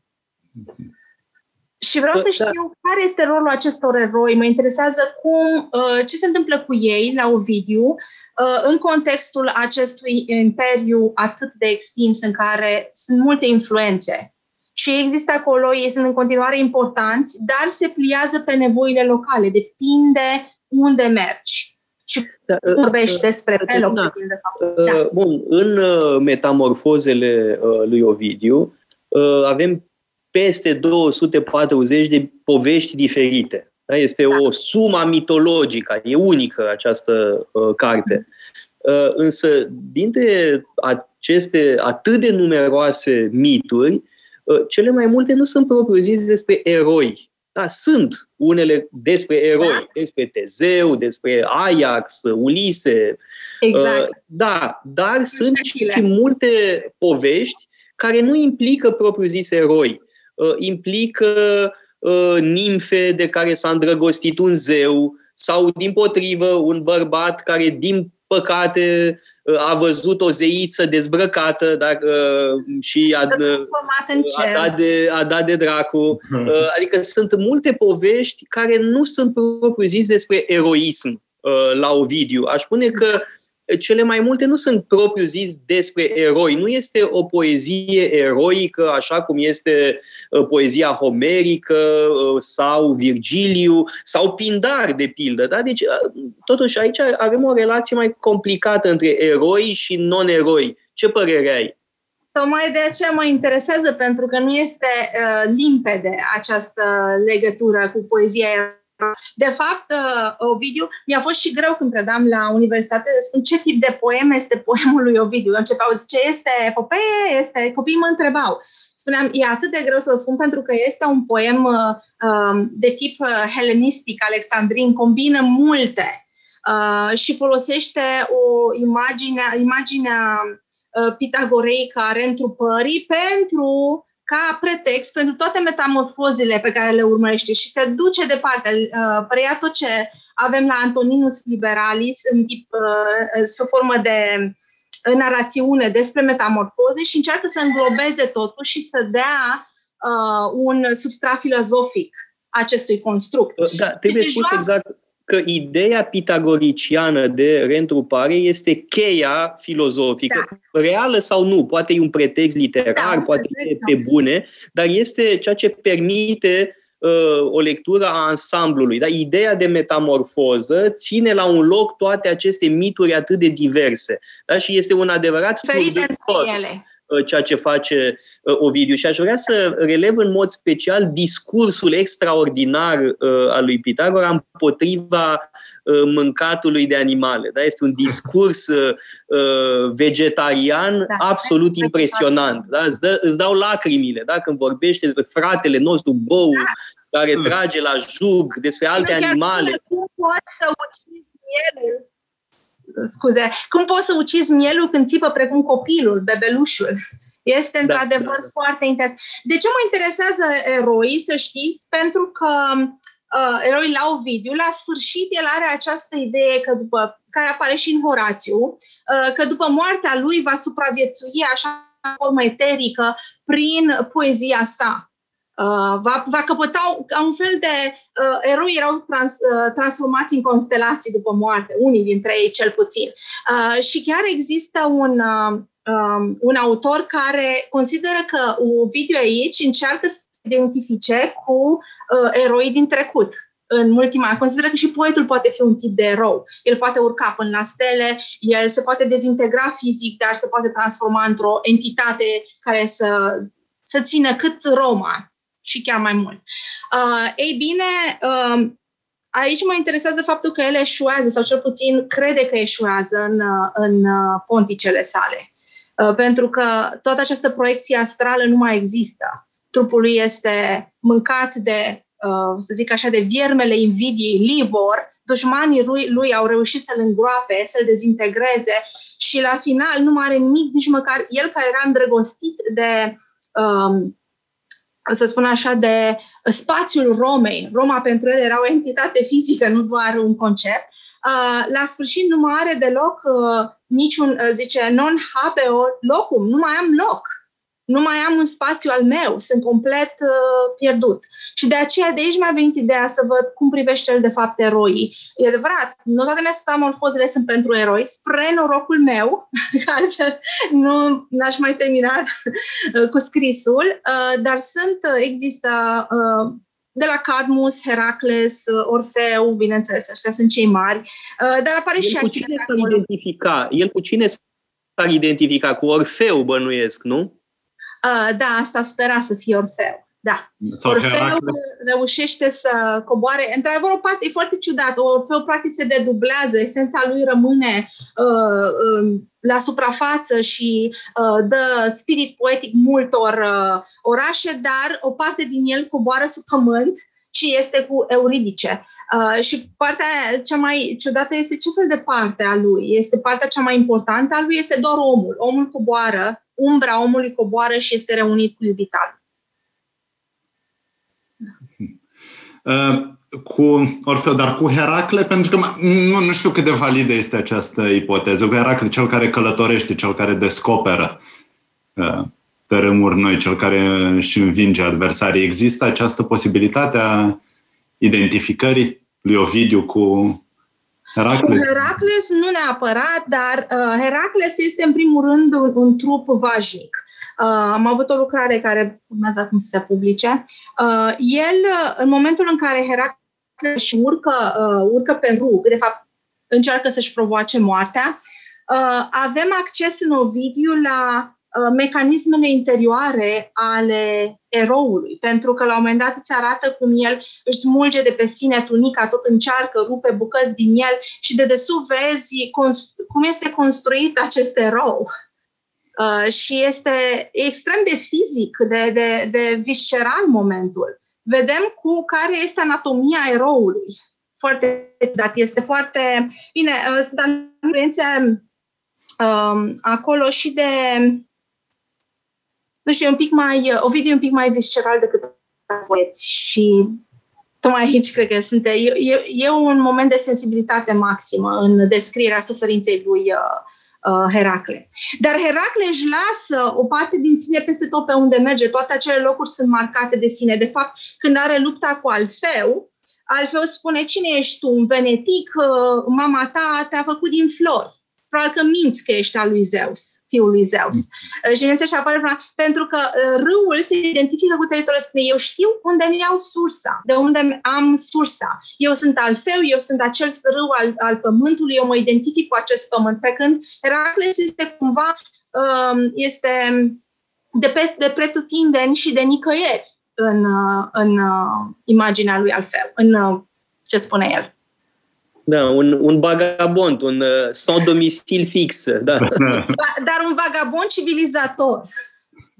Și vreau să da. știu care este rolul acestor eroi. Mă interesează cum, uh, ce se întâmplă cu ei la Ovidiu uh, în contextul acestui imperiu atât de extins în care sunt multe influențe. Și există acolo, ei sunt în continuare importanți, dar se pliază pe nevoile locale. Depinde unde mergi. Și da, uh, vorbești despre Pelops, da. de sau... Da. Bun, în metamorfozele lui Ovidiu avem peste 240 de povești diferite. Da? Este o suma mitologică, e unică această uh, carte. Uh, însă, dintre aceste atât de numeroase mituri, uh, cele mai multe nu sunt propriu-zis despre eroi. Da, sunt unele despre eroi, da. despre Tezeu, despre Ajax, Ulise. Exact. Uh, da, dar nu sunt și, și multe povești care nu implică propriu-zis eroi Uh, implică uh, nimfe de care s-a îndrăgostit un zeu sau, din potrivă, un bărbat care, din păcate, uh, a văzut o zeiță dezbrăcată dar, și a, a, dat de, a dat de dracu. Adică sunt multe povești care nu sunt propriu-zis despre eroism la Ovidiu. Aș spune că cele mai multe nu sunt propriu zis despre eroi. Nu este o poezie eroică, așa cum este uh, poezia homerică uh, sau Virgiliu sau Pindar, de pildă. Da? Deci, uh, totuși, aici avem o relație mai complicată între eroi și non-eroi. Ce părere ai? Tocmai de aceea mă interesează, pentru că nu este uh, limpede această legătură cu poezia de fapt, uh, Ovidiu, mi-a fost și greu când predam la universitate să spun ce tip de poem este poemul lui Ovidiu. Începeau, zice, este epopee, este... Copiii mă întrebau. Spuneam, e atât de greu să spun pentru că este un poem uh, um, de tip uh, helenistic, alexandrin, combină multe uh, și folosește o imagine, imaginea uh, pitagoreică a reîntrupării pentru ca pretext pentru toate metamorfozele pe care le urmărește și se duce departe, uh, preia tot ce avem la Antoninus Liberalis în tip, uh, sub formă de uh, narațiune despre metamorfoze și încearcă să înglobeze totul și să dea uh, un substrat filozofic acestui construct. Da, trebuie spus joacă... exact că ideea pitagoriciană de reîntrupare este cheia filozofică, da. reală sau nu, poate e un pretext literar, da, poate e pe bune, dar este ceea ce permite uh, o lectură a ansamblului. Da? Ideea de metamorfoză ține la un loc toate aceste mituri atât de diverse. Da? Și este un adevărat Ferite ele Uh, ceea ce face uh, Ovidiu. Și aș vrea să relev în mod special discursul extraordinar uh, al lui Pitagora împotriva mâncatului de animale. Da? Este un discurs vegetarian da, absolut impresionant. Da? Îți, dă, îți dau lacrimile da? când vorbește despre fratele nostru bou da. care trage la jug, despre alte animale. Cum poți să ucizi mielul? Scuze, cum poți să ucizi mielul când țipă precum copilul, bebelușul? Este da, într-adevăr da, da. foarte interesant. De ce mă interesează eroii, să știți? Pentru că uh, eroii la Ovidiu, la sfârșit, el are această idee că după, care apare și în Horațiu, uh, că după moartea lui va supraviețui așa în formă eterică prin poezia sa. Uh, va, va căpăta un fel de uh, eroi erau trans, uh, transformați în constelații după moarte, unii dintre ei cel puțin. Uh, și chiar există un, uh, um, un autor care consideră că video aici încearcă să se identifice cu uh, eroi din trecut, în ultima, consideră că și poetul poate fi un tip de erou. El poate urca până la stele, el se poate dezintegra fizic, dar se poate transforma într-o entitate care să, să țină cât Roma, și chiar mai mult. Uh, ei bine, uh, aici mă interesează faptul că el eșuează, sau cel puțin crede că eșuează în, uh, în uh, ponticele sale. Uh, pentru că toată această proiecție astrală nu mai există. Trupul lui este mâncat de, uh, să zic așa, de viermele invidiei, livor, dușmanii lui, lui au reușit să-l îngroape, să-l dezintegreze și la final nu mai are nimic, nici măcar el care era îndrăgostit de um, să spun așa, de spațiul Romei. Roma pentru el era o entitate fizică, nu doar un concept. Uh, la sfârșit nu mai are deloc uh, niciun, uh, zice, non habeo locum, nu mai am loc nu mai am un spațiu al meu, sunt complet uh, pierdut. Și de aceea de aici mi-a venit ideea să văd cum privește el de fapt eroii. E adevărat, nu toate metamorfozele sunt pentru eroi, spre norocul meu, altfel nu n-aș mai termina uh, cu scrisul, uh, dar sunt, uh, există uh, de la Cadmus, Heracles, uh, Orfeu, bineînțeles, ăștia sunt cei mari, uh, dar apare el și cu cine s-ar identifica? El cu cine s-ar identifica? Cu Orfeu, bănuiesc, nu? Uh, da, asta spera să fie Orfeu. Da. Sau Orfeu Heracles. reușește să coboare. Într-adevăr, o parte e foarte ciudată. Orfeu practic se dedublează, esența lui rămâne uh, uh, la suprafață și uh, dă spirit poetic multor uh, orașe, dar o parte din el coboară sub pământ și este cu euridice. Uh, și partea cea mai ciudată este ce fel de parte a lui. Este partea cea mai importantă a lui, este doar omul. Omul coboară umbra omului coboară și este reunit cu iubitarul. Uh, cu Orfeu, dar cu Heracle, pentru că nu, nu știu cât de validă este această ipoteză. Cu Heracle, cel care călătorește, cel care descoperă uh, tărâmuri noi, cel care își învinge adversarii. Există această posibilitate a identificării lui Ovidiu cu Heracles. Heracles nu neapărat, dar uh, Heracles este în primul rând un, un trup vajic. Uh, am avut o lucrare care urmează acum să se publice. Uh, el, în momentul în care Heracles și urcă, uh, urcă pe rug, de fapt încearcă să-și provoace moartea, uh, avem acces în Ovidiu la Uh, mecanismele interioare ale eroului, pentru că la un moment dat îți arată cum el își smulge de pe sine tunica, tot încearcă, rupe bucăți din el și de desubt vezi cum este construit acest erou. Uh, și este extrem de fizic, de, de, de visceral momentul. Vedem cu care este anatomia eroului. Foarte dat, este foarte... Bine, uh, sunt influențe um, acolo și de nu știu, un pic mai, o video un pic mai visceral decât poeți și tocmai aici cred că sunt, e, e, e un moment de sensibilitate maximă în descrierea suferinței lui uh, uh, Heracle. Dar Heracle își lasă o parte din sine peste tot pe unde merge. Toate acele locuri sunt marcate de sine. De fapt, când are lupta cu Alfeu, Alfeu spune, cine ești tu, un venetic? Uh, mama ta te-a făcut din flori probabil că minți că ești al lui Zeus, fiul lui Zeus. Mm. Și bineînțeles, apare pentru că uh, râul se identifică cu teritoriul, spune, eu știu unde mi iau sursa, de unde am sursa. Eu sunt Alfeu, eu sunt acel râu al, al pământului, eu mă identific cu acest pământ. Pe când Heracles este cumva, um, este de, pe, de pretutindeni și de nicăieri în, uh, în uh, imaginea lui Alfeu, în ce spune el. Da, un, un vagabond, un uh, sans domicil fix. Da. Dar un vagabond civilizator.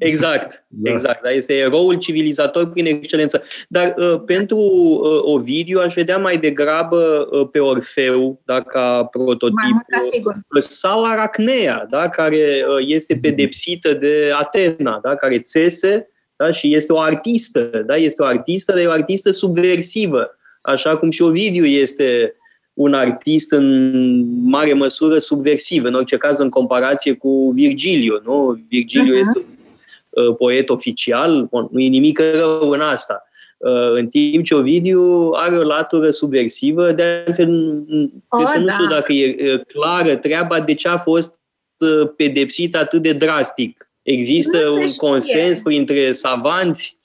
Exact, da. exact. Da, este eroul civilizator prin excelență. Dar uh, pentru uh, Ovidiu aș vedea mai degrabă uh, pe Orfeu, da, ca prototip. Mai mult, ca sigur. Uh, sau Aracnea, da, care uh, este pedepsită de Atena, da, care țese da, și este o artistă. Da, este o artistă, dar e o artistă subversivă. Așa cum și Ovidiu este un artist în mare măsură subversiv, în orice caz în comparație cu Virgilio. Nu? Virgilio uh-huh. este un uh, poet oficial, bun, nu e nimic rău în asta. Uh, în timp ce Ovidiu are o latură subversivă, de altfel, oh, cred că nu da. știu dacă e clară treaba de ce a fost uh, pedepsit atât de drastic. Există un consens printre savanți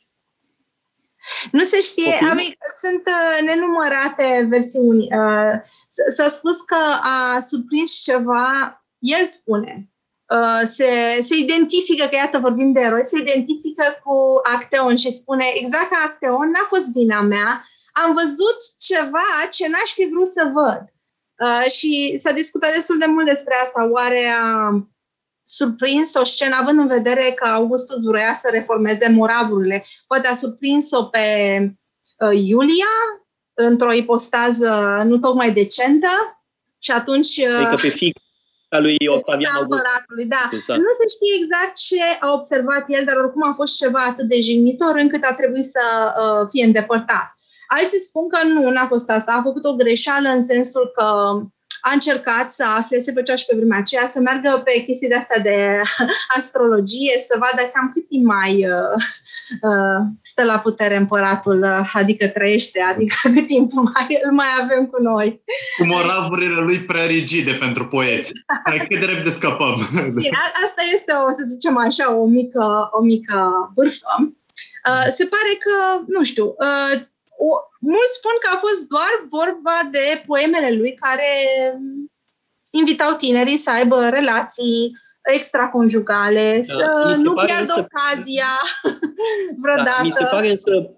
nu se știe, okay. am, sunt uh, nenumărate versiuni. Uh, s-a spus că a surprins ceva, el spune, uh, se, se identifică, că iată vorbim de eroi, se identifică cu Acteon și spune exact ca Acteon, n-a fost vina mea, am văzut ceva ce n-aș fi vrut să văd. Uh, și s-a discutat destul de mult despre asta. Oare a surprins o scenă, având în vedere că Augustus vrea să reformeze moravurile. Poate a surprins-o pe uh, Iulia într-o ipostază nu tocmai decentă și atunci... Uh, adică pe fiic a lui Octavian Da. da. Nu se știe exact ce a observat el, dar oricum a fost ceva atât de jignitor încât a trebuit să uh, fie îndepărtat. Alții spun că nu, n-a fost asta. A făcut o greșeală în sensul că a încercat să afle, se făcea și pe vremea aceea, să meargă pe chestii de astea de astrologie, să vadă cam cât timp mai uh, uh, stă la putere împăratul, uh, adică trăiește, adică cât timp mai, îl mai avem cu noi. Cu moravurile lui prea rigide pentru poeți. Hai, cât de repede scăpăm. Bine, asta este, o, să zicem așa, o mică, o mică bârfă. Uh, se pare că, nu știu, uh, o, mulți spun că a fost doar vorba de poemele lui care invitau tinerii să aibă relații extraconjugale, da, să nu pierdă însă... ocazia vreodată. Da, mi se pare însă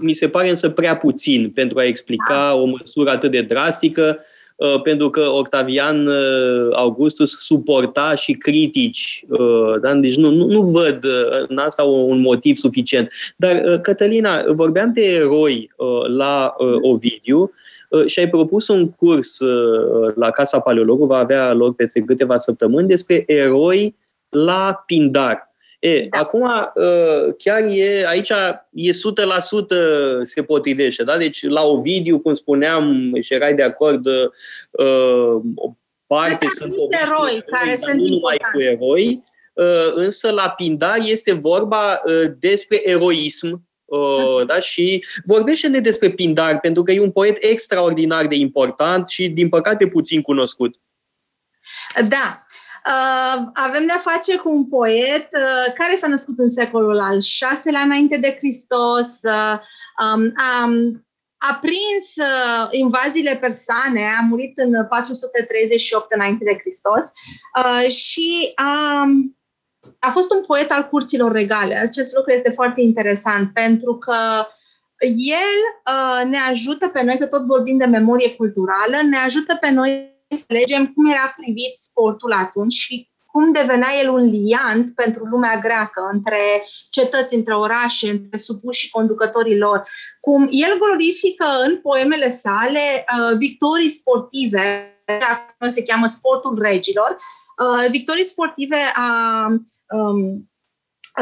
mi se pare însă prea puțin pentru a explica da. o măsură atât de drastică Uh, pentru că Octavian uh, Augustus suporta și critici. Uh, da? Deci nu, nu, nu văd în asta un motiv suficient. Dar, Cătălina, vorbeam de eroi la Ovidiu și ai propus un curs la Casa Paleologu, va avea loc peste câteva săptămâni, despre eroi la Pindar. E, da. acum, uh, chiar e, aici e 100% se potrivește, da? Deci, la Ovidiu, cum spuneam, și erai de acord, uh, o parte sunt eroi care sunt nu numai cu eroi, uh, însă la Pindar este vorba despre eroism, Uh, da? Și vorbește-ne despre Pindar, pentru că e un poet extraordinar de important și, din păcate, puțin cunoscut. Da. Uh, avem de-a face cu un poet uh, care s-a născut în secolul al VI-lea înainte de Hristos, uh, um, a, a prins uh, invaziile persane, a murit în 438 înainte de Hristos uh, și a, a fost un poet al curților regale. Acest lucru este foarte interesant pentru că el uh, ne ajută pe noi, că tot vorbim de memorie culturală, ne ajută pe noi înțelegem cum era privit sportul atunci și cum devenea el un liant pentru lumea greacă, între cetăți, între orașe, între supuși și conducătorii lor. Cum el glorifică în poemele sale uh, victorii sportive, acum se cheamă sportul regilor, uh, victorii sportive a um,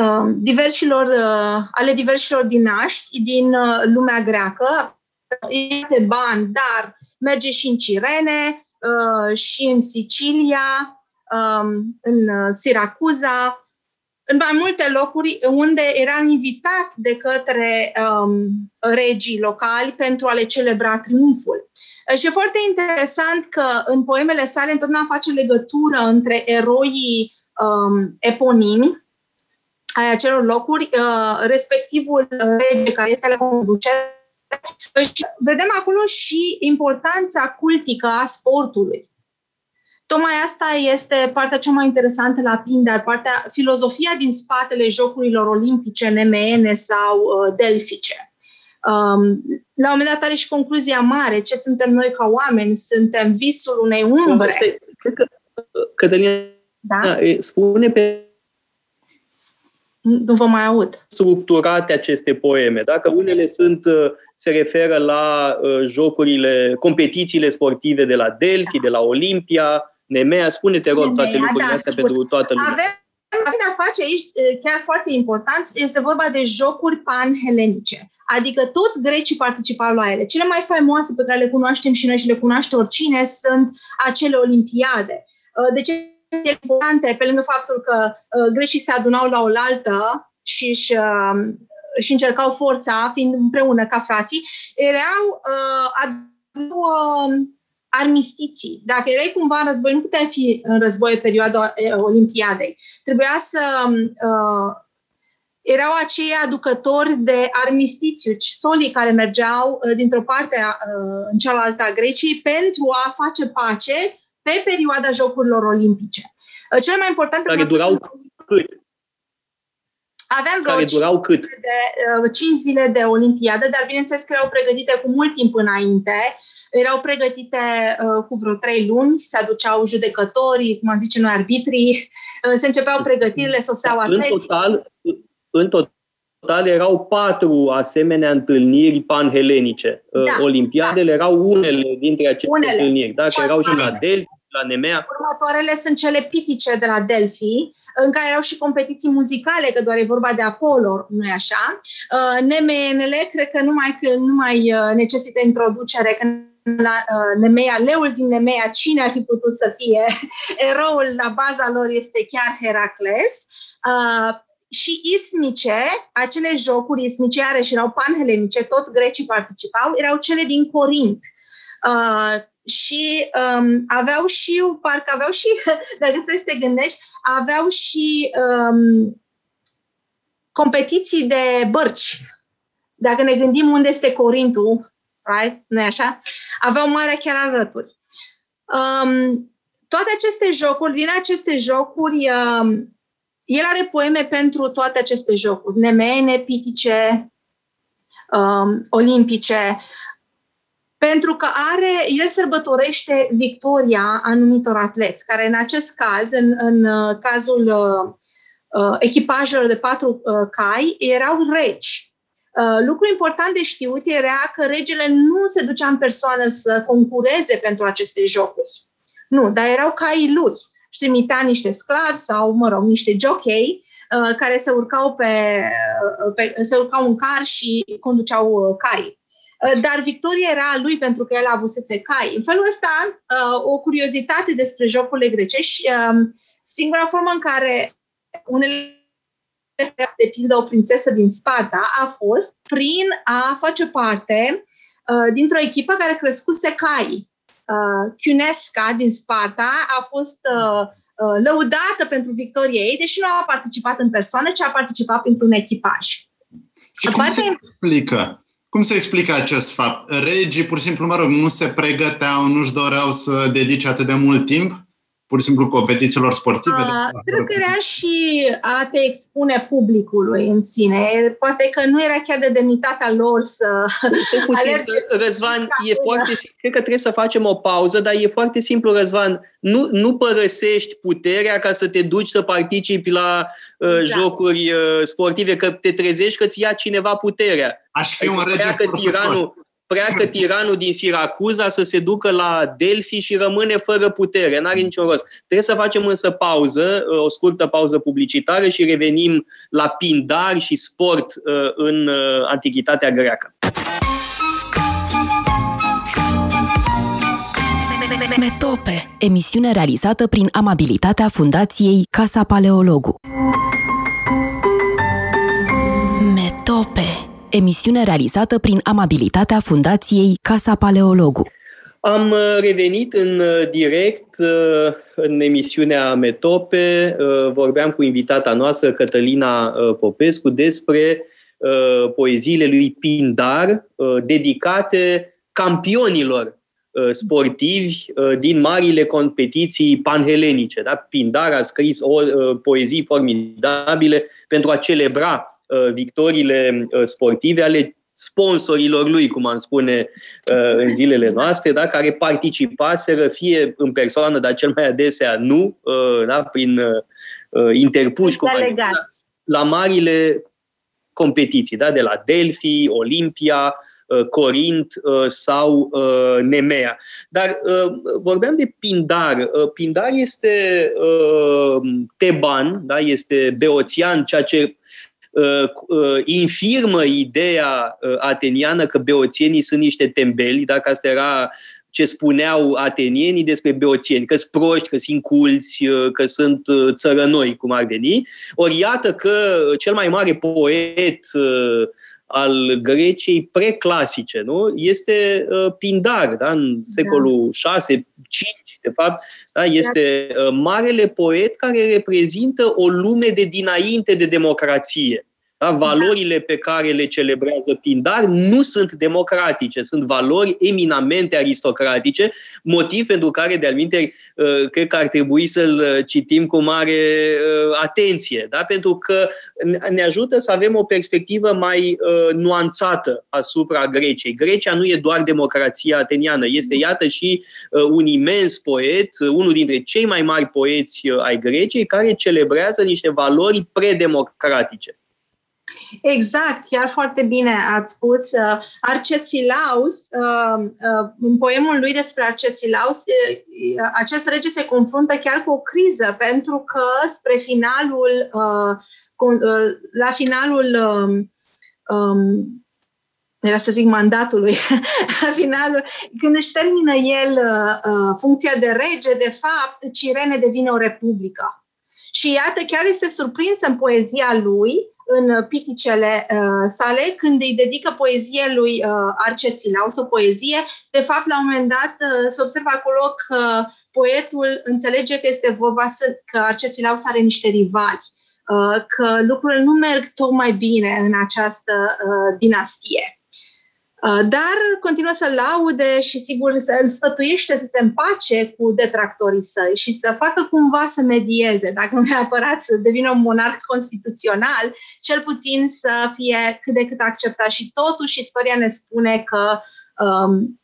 uh, diversilor, uh, ale diversilor dinaști din uh, lumea greacă. Este bani, dar merge și în Cirene, uh, și în Sicilia, um, în uh, Siracuza, în mai multe locuri unde era invitat de către um, regii locali pentru a le celebra triumful. Și e foarte interesant că în poemele sale întotdeauna face legătură între eroii um, eponimi ai acelor locuri, uh, respectivul rege care este la conducere. Și vedem acolo și importanța cultică a sportului. Tocmai asta este partea cea mai interesantă la Pindar, partea, filozofia din spatele jocurilor olimpice, nemeene sau uh, delfice. Um, la un moment dat are și concluzia mare, ce suntem noi ca oameni, suntem visul unei umbre. Asta cred că, Cătălina, da? spune pe nu vă mai aud. Structurate aceste poeme, dacă unele sunt, uh, se referă la uh, jocurile, competițiile sportive de la Delphi, da. de la Olimpia, Nemea, spune-te, rog, Nemea, toate lucrurile da, astea spune. pentru toată lumea. Avem avem de-a face aici, chiar foarte important, este vorba de jocuri panhelenice. Adică toți grecii participau la ele. Cele mai faimoase pe care le cunoaștem și noi și le cunoaște oricine sunt acele olimpiade. De ce importante, pe lângă faptul că grecii se adunau la oaltă și își, și încercau forța, fiind împreună ca frații, erau uh, armistiții. Dacă erai cumva în război, nu puteai fi în război în perioada Olimpiadei. Trebuia să... Uh, erau acei aducători de armistițiu, solii care mergeau uh, dintr-o parte uh, în cealaltă a Greciei pentru a face pace pe perioada Jocurilor Olimpice. Uh, cele mai importante... Care durau cât? Aveam vreo care durau cât? De, uh, 5 zile de Olimpiadă, dar bineînțeles că erau pregătite cu mult timp înainte. Erau pregătite uh, cu vreo trei luni, se aduceau judecătorii, cum am zice noi, arbitrii, uh, se începeau pregătirile, soseau atleți. În total, în total erau patru asemenea întâlniri panhelenice. Uh, da, Olimpiadele da. erau unele dintre aceste unele. întâlniri, da? Că erau și la Delphi, la Nemea. Următoarele sunt cele pitice de la Delphi, în care erau și competiții muzicale, că doar e vorba de Apollo, nu-i așa? Uh, Nemeenele, cred că nu mai, nu mai necesită introducere, că la uh, Nemea, leul din Nemea, cine ar fi putut să fie eroul la baza lor este chiar Heracles. Uh, și ismice, acele jocuri ismice, și erau panhelenice, toți grecii participau, erau cele din Corint. Uh, și um, aveau și, parcă aveau și, dacă să te gândești, aveau și um, competiții de bărci. Dacă ne gândim unde este Corintul, right? nu așa? Aveau mare chiar alături. Um, toate aceste jocuri, din aceste jocuri, um, el are poeme pentru toate aceste jocuri, nemeene, pitice, um, olimpice, pentru că are, el sărbătorește victoria anumitor atleți, care în acest caz, în, în uh, cazul uh, uh, echipajelor de patru uh, cai, erau regi. Uh, lucru important de știut era că regele nu se ducea în persoană să concureze pentru aceste jocuri. Nu, dar erau caii lui. Și trimita niște sclavi sau, mă rog, niște jockey uh, care se urcau, pe, uh, pe, se urcau în car și conduceau uh, cai. Uh, dar victoria era a lui pentru că el avusese cai. În felul ăsta, uh, o curiozitate despre jocurile grecești, um, singura formă în care unele de pildă o prințesă din Sparta, a fost prin a face parte uh, dintr-o echipă care crescuse cai. Uh, Cunesca din Sparta a fost uh, uh, lăudată pentru victoria ei, deși nu a participat în persoană, ci a participat printr-un echipaj. Și cum se explică? Cum se explică acest fapt? Regii, pur și simplu, mă rog, nu se pregăteau, nu-și doreau să dedice atât de mult timp? Pur și simplu competițiilor sportive? Uh, cred că era și a te expune publicului în sine. Poate că nu era chiar de demnitatea lor să puțin, alerge. Răzvan, e foarte, cred că trebuie să facem o pauză, dar e foarte simplu, Răzvan. Nu, nu părăsești puterea ca să te duci să participi la uh, da. jocuri uh, sportive, că te trezești că ți ia cineva puterea. Aș fi adică un rege că tiranul, pleacă tiranul din Siracuza să se ducă la Delphi și rămâne fără putere. N-are niciun rost. Trebuie să facem însă pauză, o scurtă pauză publicitară și revenim la pindar și sport în Antichitatea greacă. Metope, emisiune realizată prin amabilitatea Fundației Casa Paleologu. Emisiune realizată prin amabilitatea Fundației Casa Paleologu. Am uh, revenit în uh, direct uh, în emisiunea Metope. Vorbeam cu invitata noastră, Cătălina Popescu, despre poeziile lui Pindar, dedicate campionilor Uh, sportivi uh, din marile competiții panhelenice. Da? Pindar a scris o uh, poezii formidabile pentru a celebra victoriile sportive ale sponsorilor lui, cum am spune în zilele noastre, da? care participaseră fie în persoană, dar cel mai adesea nu, da? prin interpuși cu la marile competiții, da? de la Delphi, Olimpia, Uh, Corint uh, sau uh, Nemea. Dar vorbeam de Pindar. Pindar este teban, da? este beoțian, ceea ce infirmă ideea ateniană că beoțienii sunt niște tembeli, dacă asta era ce spuneau atenienii despre beoțieni, că sunt proști, că sunt inculți, că sunt țărănoi, cum ar veni. Ori iată că cel mai mare poet al Greciei preclasice, nu? Este uh, Pindar, da? în secolul da. 6, 5, de fapt, da? este uh, marele poet care reprezintă o lume de dinainte de democrație. Da? Valorile pe care le celebrează Pindar nu sunt democratice, sunt valori eminamente aristocratice, motiv pentru care, de-al minte, uh, cred că ar trebui să-l uh, citim cu mare uh, atenție, da? pentru că ne ajută să avem o perspectivă mai nuanțată asupra Greciei. Grecia nu e doar democrația ateniană, este, iată, și un imens poet, unul dintre cei mai mari poeți ai Greciei, care celebrează niște valori predemocratice. Exact, chiar foarte bine ați spus. Uh, Arcesilaus, uh, uh, în poemul lui despre Arcesilaus, uh, acest rege se confruntă chiar cu o criză, pentru că spre finalul, uh, uh, la finalul um, um, era să zic mandatului, la finalul, când își termină el uh, funcția de rege, de fapt, Cirene devine o republică. Și iată, chiar este surprins în poezia lui în piticele uh, sale, când îi dedică poezie lui uh, Arcesilaus, o poezie, de fapt, la un moment dat uh, se observă acolo că poetul înțelege că este vorba să, că Arcesilaus are niște rivali, uh, că lucrurile nu merg tocmai bine în această uh, dinastie. Uh, dar continuă să laude și sigur să îl sfătuiește să se împace cu detractorii săi și să facă cumva să medieze, dacă nu neapărat să devină un monarh constituțional, cel puțin să fie cât de cât acceptat. Și totuși istoria ne spune că um,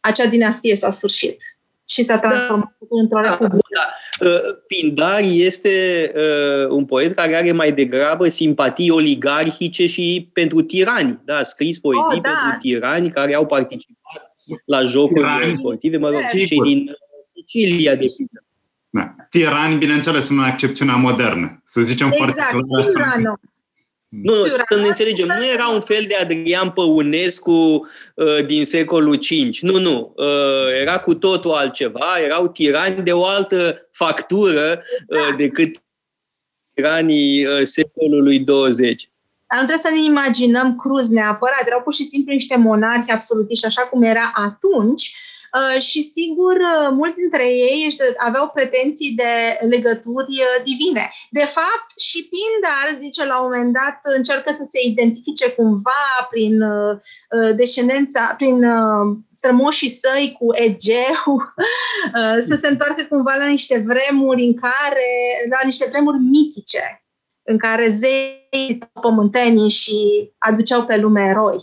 acea dinastie s-a sfârșit și s-a da. transformat da. într-o republică. Da. Uh, Pindar este uh, un poet care are mai degrabă simpatii oligarhice și pentru tirani. Da, a scris poezii oh, da. pentru tirani care au participat la jocuri tirani. sportive, mă rog, Sigur. cei din uh, Sicilia, de pildă. Da. Tirani, bineînțeles, în accepțiunea modernă. Să zicem exact, foarte clar. Tiranos. Nu, nu, să ne înțelegem, nu era un fel de Adrian Păunescu uh, din secolul V. Nu, nu. Uh, era cu totul altceva. Erau tirani de o altă factură uh, exact. decât tiranii uh, secolului 20. Dar nu trebuie să ne imaginăm cruz neapărat. Erau pur și simplu niște monarhi absolutiști, așa cum era atunci, Uh, și sigur, uh, mulți dintre ei aveau pretenții de legături uh, divine. De fapt, și Pindar, zice la un moment dat, încearcă să se identifice cumva prin descendența, prin strămoșii săi cu Egeu, să se întoarcă cumva la niște vremuri în care, la niște vremuri mitice, în care zei pământenii și aduceau pe lume eroi.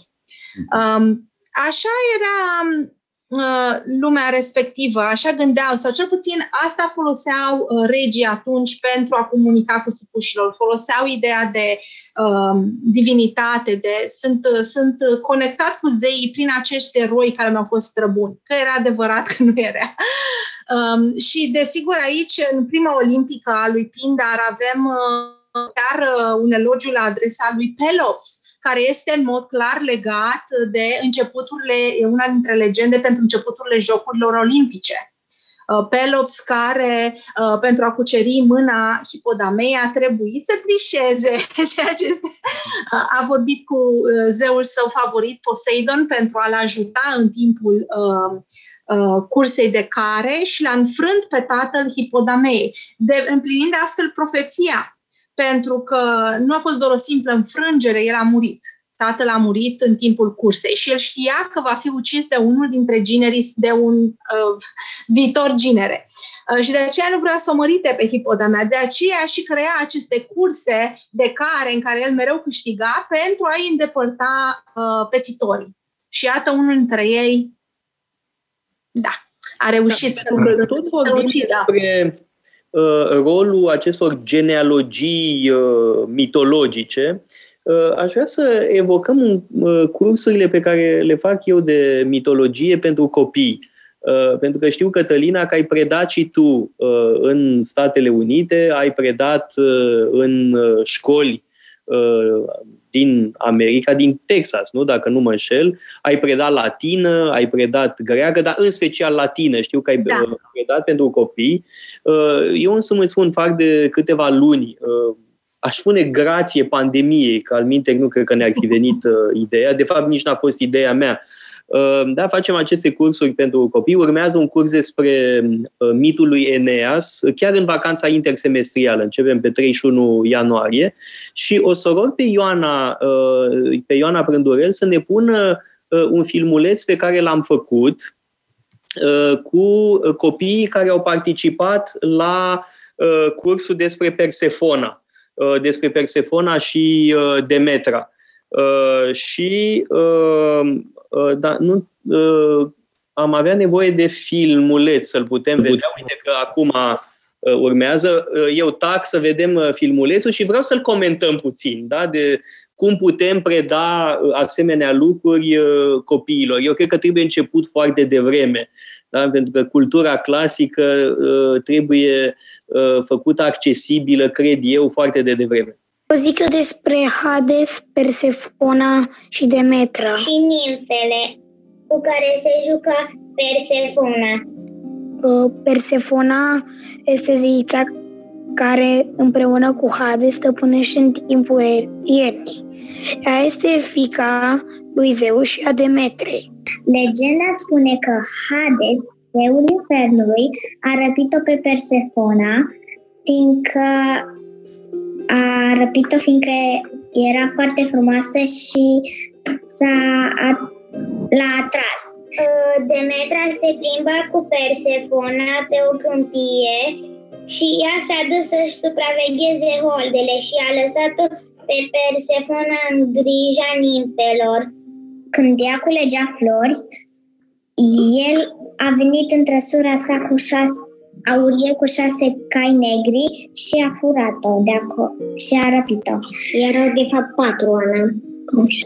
Um, așa era uh, lumea respectivă, așa gândeau, sau cel puțin asta foloseau uh, regii atunci pentru a comunica cu supușilor. Foloseau ideea de uh, divinitate, de sunt, uh, sunt conectat cu zeii prin acești eroi care mi-au fost străbuni. Că era adevărat, că nu era. Um, și desigur aici, în prima olimpică a lui Pindar, avem uh, chiar uh, un elogiu la adresa lui Pelops, care este în mod clar legat de începuturile, e una dintre legende pentru începuturile Jocurilor Olimpice. Uh, Pelops, care uh, pentru a cuceri mâna hipodamei a trebuit să trișeze, ceea ce este, uh, a vorbit cu zeul său favorit, Poseidon, pentru a-l ajuta în timpul cursei de care și l-a înfrânt pe tatăl hipodamei, de, împlinind astfel profeția pentru că nu a fost doar o simplă înfrângere, el a murit. Tatăl a murit în timpul cursei și el știa că va fi ucis de unul dintre ginerii, de un uh, viitor ginere. Uh, și de aceea nu vrea să o mărite pe hipodamea. De aceea și crea aceste curse de care în care el mereu câștiga pentru a-i îndepărta uh, pețitorii. Și iată unul dintre ei, da, a reușit da, să... Tot vorbim despre Uh, rolul acestor genealogii uh, mitologice, uh, aș vrea să evocăm cursurile pe care le fac eu de mitologie pentru copii. Pentru că știu, Cătălina, că ai predat și tu în Statele Unite, ai predat în școli din America, din Texas, nu? dacă nu mă înșel. Ai predat latină, ai predat greacă, dar în special latină. Știu că ai da. predat pentru copii. Uh, eu însă mă spun, fac de câteva luni, uh, aș spune grație pandemiei, că al minte nu cred că ne-ar fi venit uh, ideea. De fapt, nici n-a fost ideea mea. Da, facem aceste cursuri pentru copii. Urmează un curs despre mitul lui Eneas, chiar în vacanța intersemestrială. Începem pe 31 ianuarie și o să rog pe Ioana, pe Ioana Prândurel să ne pună un filmuleț pe care l-am făcut Uh, cu uh, copiii care au participat la uh, cursul despre Persefona, despre Persefona și Demetra. Și da, nu, am avea nevoie de filmuleț să-l putem vedea. Uite că acum urmează. Eu tac să vedem filmulețul și vreau să-l comentăm puțin, da? de cum putem preda asemenea lucruri copiilor. Eu cred că trebuie început foarte devreme da? pentru că cultura clasică uh, trebuie uh, făcută accesibilă, cred eu, foarte de devreme. O zic eu despre Hades, Persefona și Demetra. Și nimfele cu care se jucă Persefona. Uh, Persefona este zeița care împreună cu Hades stăpânește în timpul iernii. Ea este fica lui Zeus și a Demetrei. Legenda spune că Hades, zeul infernului, a răpit-o pe Persefona, fiindcă a răpit-o fiindcă era foarte frumoasă și s-a, a, l-a atras. Uh, Demetra se plimba cu Persefona pe o câmpie și ea s-a dus să-și supravegheze holdele și a lăsat-o pe Persefona în grija nimfelor. Când ea culegea flori, el a venit în trăsura sa cu șase aurie cu șase cai negri și a furat-o de acolo și a răpit-o. Erau de fapt patru ani.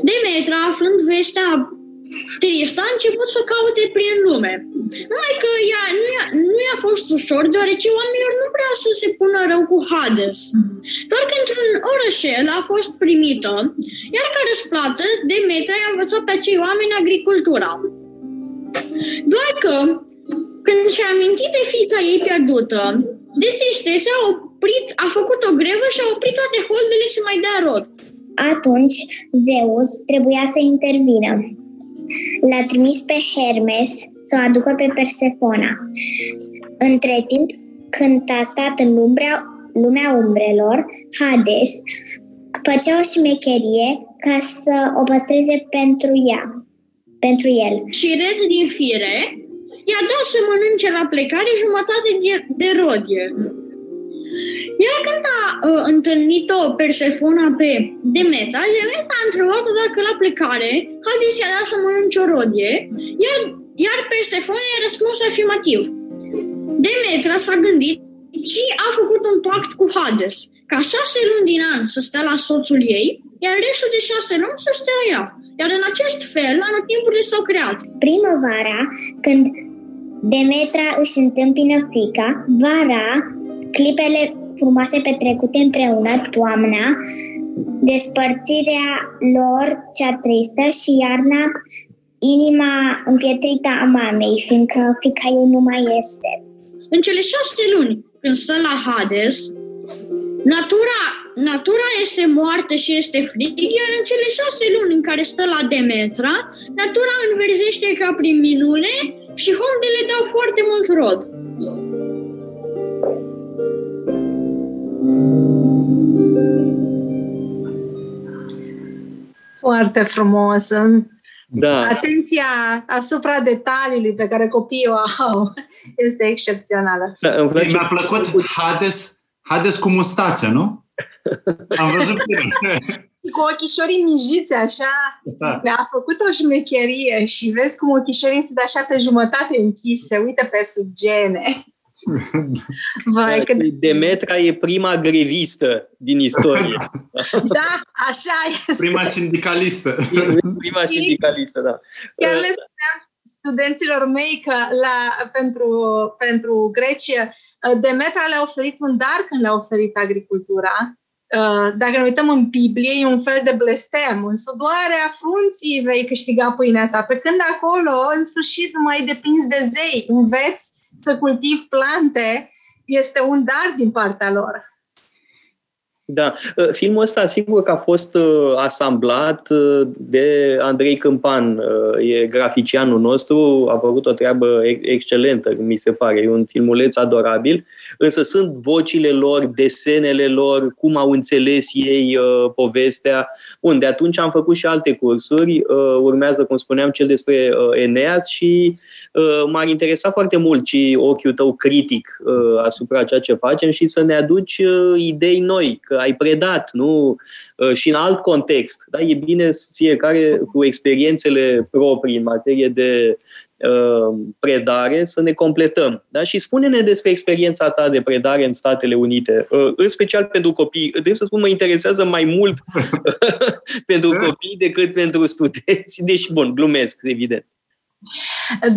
Demetra, aflând vestea tristă, a început să caute prin lume. Numai că ea, nu, i-a, nu i-a fost ușor, deoarece oamenilor nu vreau să se pună rău cu Hades. Doar că într-un orășel a fost primită, iar ca răsplată, Demetra i-a învățat pe acei oameni agricultura. Doar că, când și-a amintit de fica ei pierdută, de tristețe a oprit, a făcut o grevă și a oprit toate holdele să mai dea rod. Atunci, Zeus trebuia să intervină. L-a trimis pe Hermes să o aducă pe Persefona. Între timp, când a stat în umbra, lumea umbrelor, Hades făcea o șmecherie ca să o păstreze pentru ea, pentru el. Și ret din fire i-a dat să mănânce la plecare jumătate de, de rodie. Iar când a uh, întâlnit-o Persefona pe Demetra, Demetra a întrebat-o dacă la plecare Hades i-a dat să mănânce o rodie, iar, iar Persefona i-a răspuns afirmativ. Demetra s-a gândit și a făcut un pact cu Hades, ca șase luni din an să stea la soțul ei, iar restul de șase luni să stea ea. Iar în acest fel, anotimpurile s-au creat. Primăvara, când Demetra își întâmpină frica, vara, clipele frumoase petrecute împreună, toamna, despărțirea lor cea tristă și iarna, inima împietrită a mamei, fiindcă fica ei nu mai este. În cele șase luni, când stă la Hades, natura, natura este moartă și este frig, iar în cele șase luni în care stă la Demetra, natura înverzește ca prin minune și hondele dau foarte mult rod. Foarte frumos. Da. Atenția asupra detaliului pe care copiii o au este excepțională. Da, îmi place Mi-a plăcut Hades, Hades cu mustață, nu? Am văzut Cu ochișorii mijiți așa, Da. mi-a făcut o șmecherie și vezi cum ochișorii sunt așa pe jumătate închiși, se uită pe sub gene. Vai, cât... Demetra e prima grevistă din istorie. Da, așa este. prima sindicalistă. E prima sindicalistă, da. Chiar le spuneam studenților mei că la, pentru, pentru Grecie Demetra le-a oferit un dar când le-a oferit agricultura. Uh, Dacă ne uităm în Biblie, e un fel de blestem. În sudoarea frunții vei câștiga pâinea ta, pe când acolo, în sfârșit, nu mai depinzi de zei. Înveți să cultivi plante, este un dar din partea lor. Da. Uh, Filmul ăsta, sigur că a fost uh, asamblat uh, de Andrei Câmpan, uh, e graficianul nostru, a făcut o treabă ex- excelentă, mi se pare, e un filmuleț adorabil, însă sunt vocile lor, desenele lor, cum au înțeles ei uh, povestea. Bun, de atunci am făcut și alte cursuri, uh, urmează, cum spuneam, cel despre uh, Eneas și uh, m-ar interesa foarte mult și ochiul tău critic uh, asupra ceea ce facem și să ne aduci uh, idei noi, că ai predat, nu? Uh, și în alt context. Da? E bine să fiecare cu experiențele proprii în materie de uh, predare să ne completăm. Da? Și spune-ne despre experiența ta de predare în Statele Unite, uh, în special pentru copii. Trebuie să spun, mă interesează mai mult pentru copii decât pentru studenți. Deci, bun, glumesc, evident.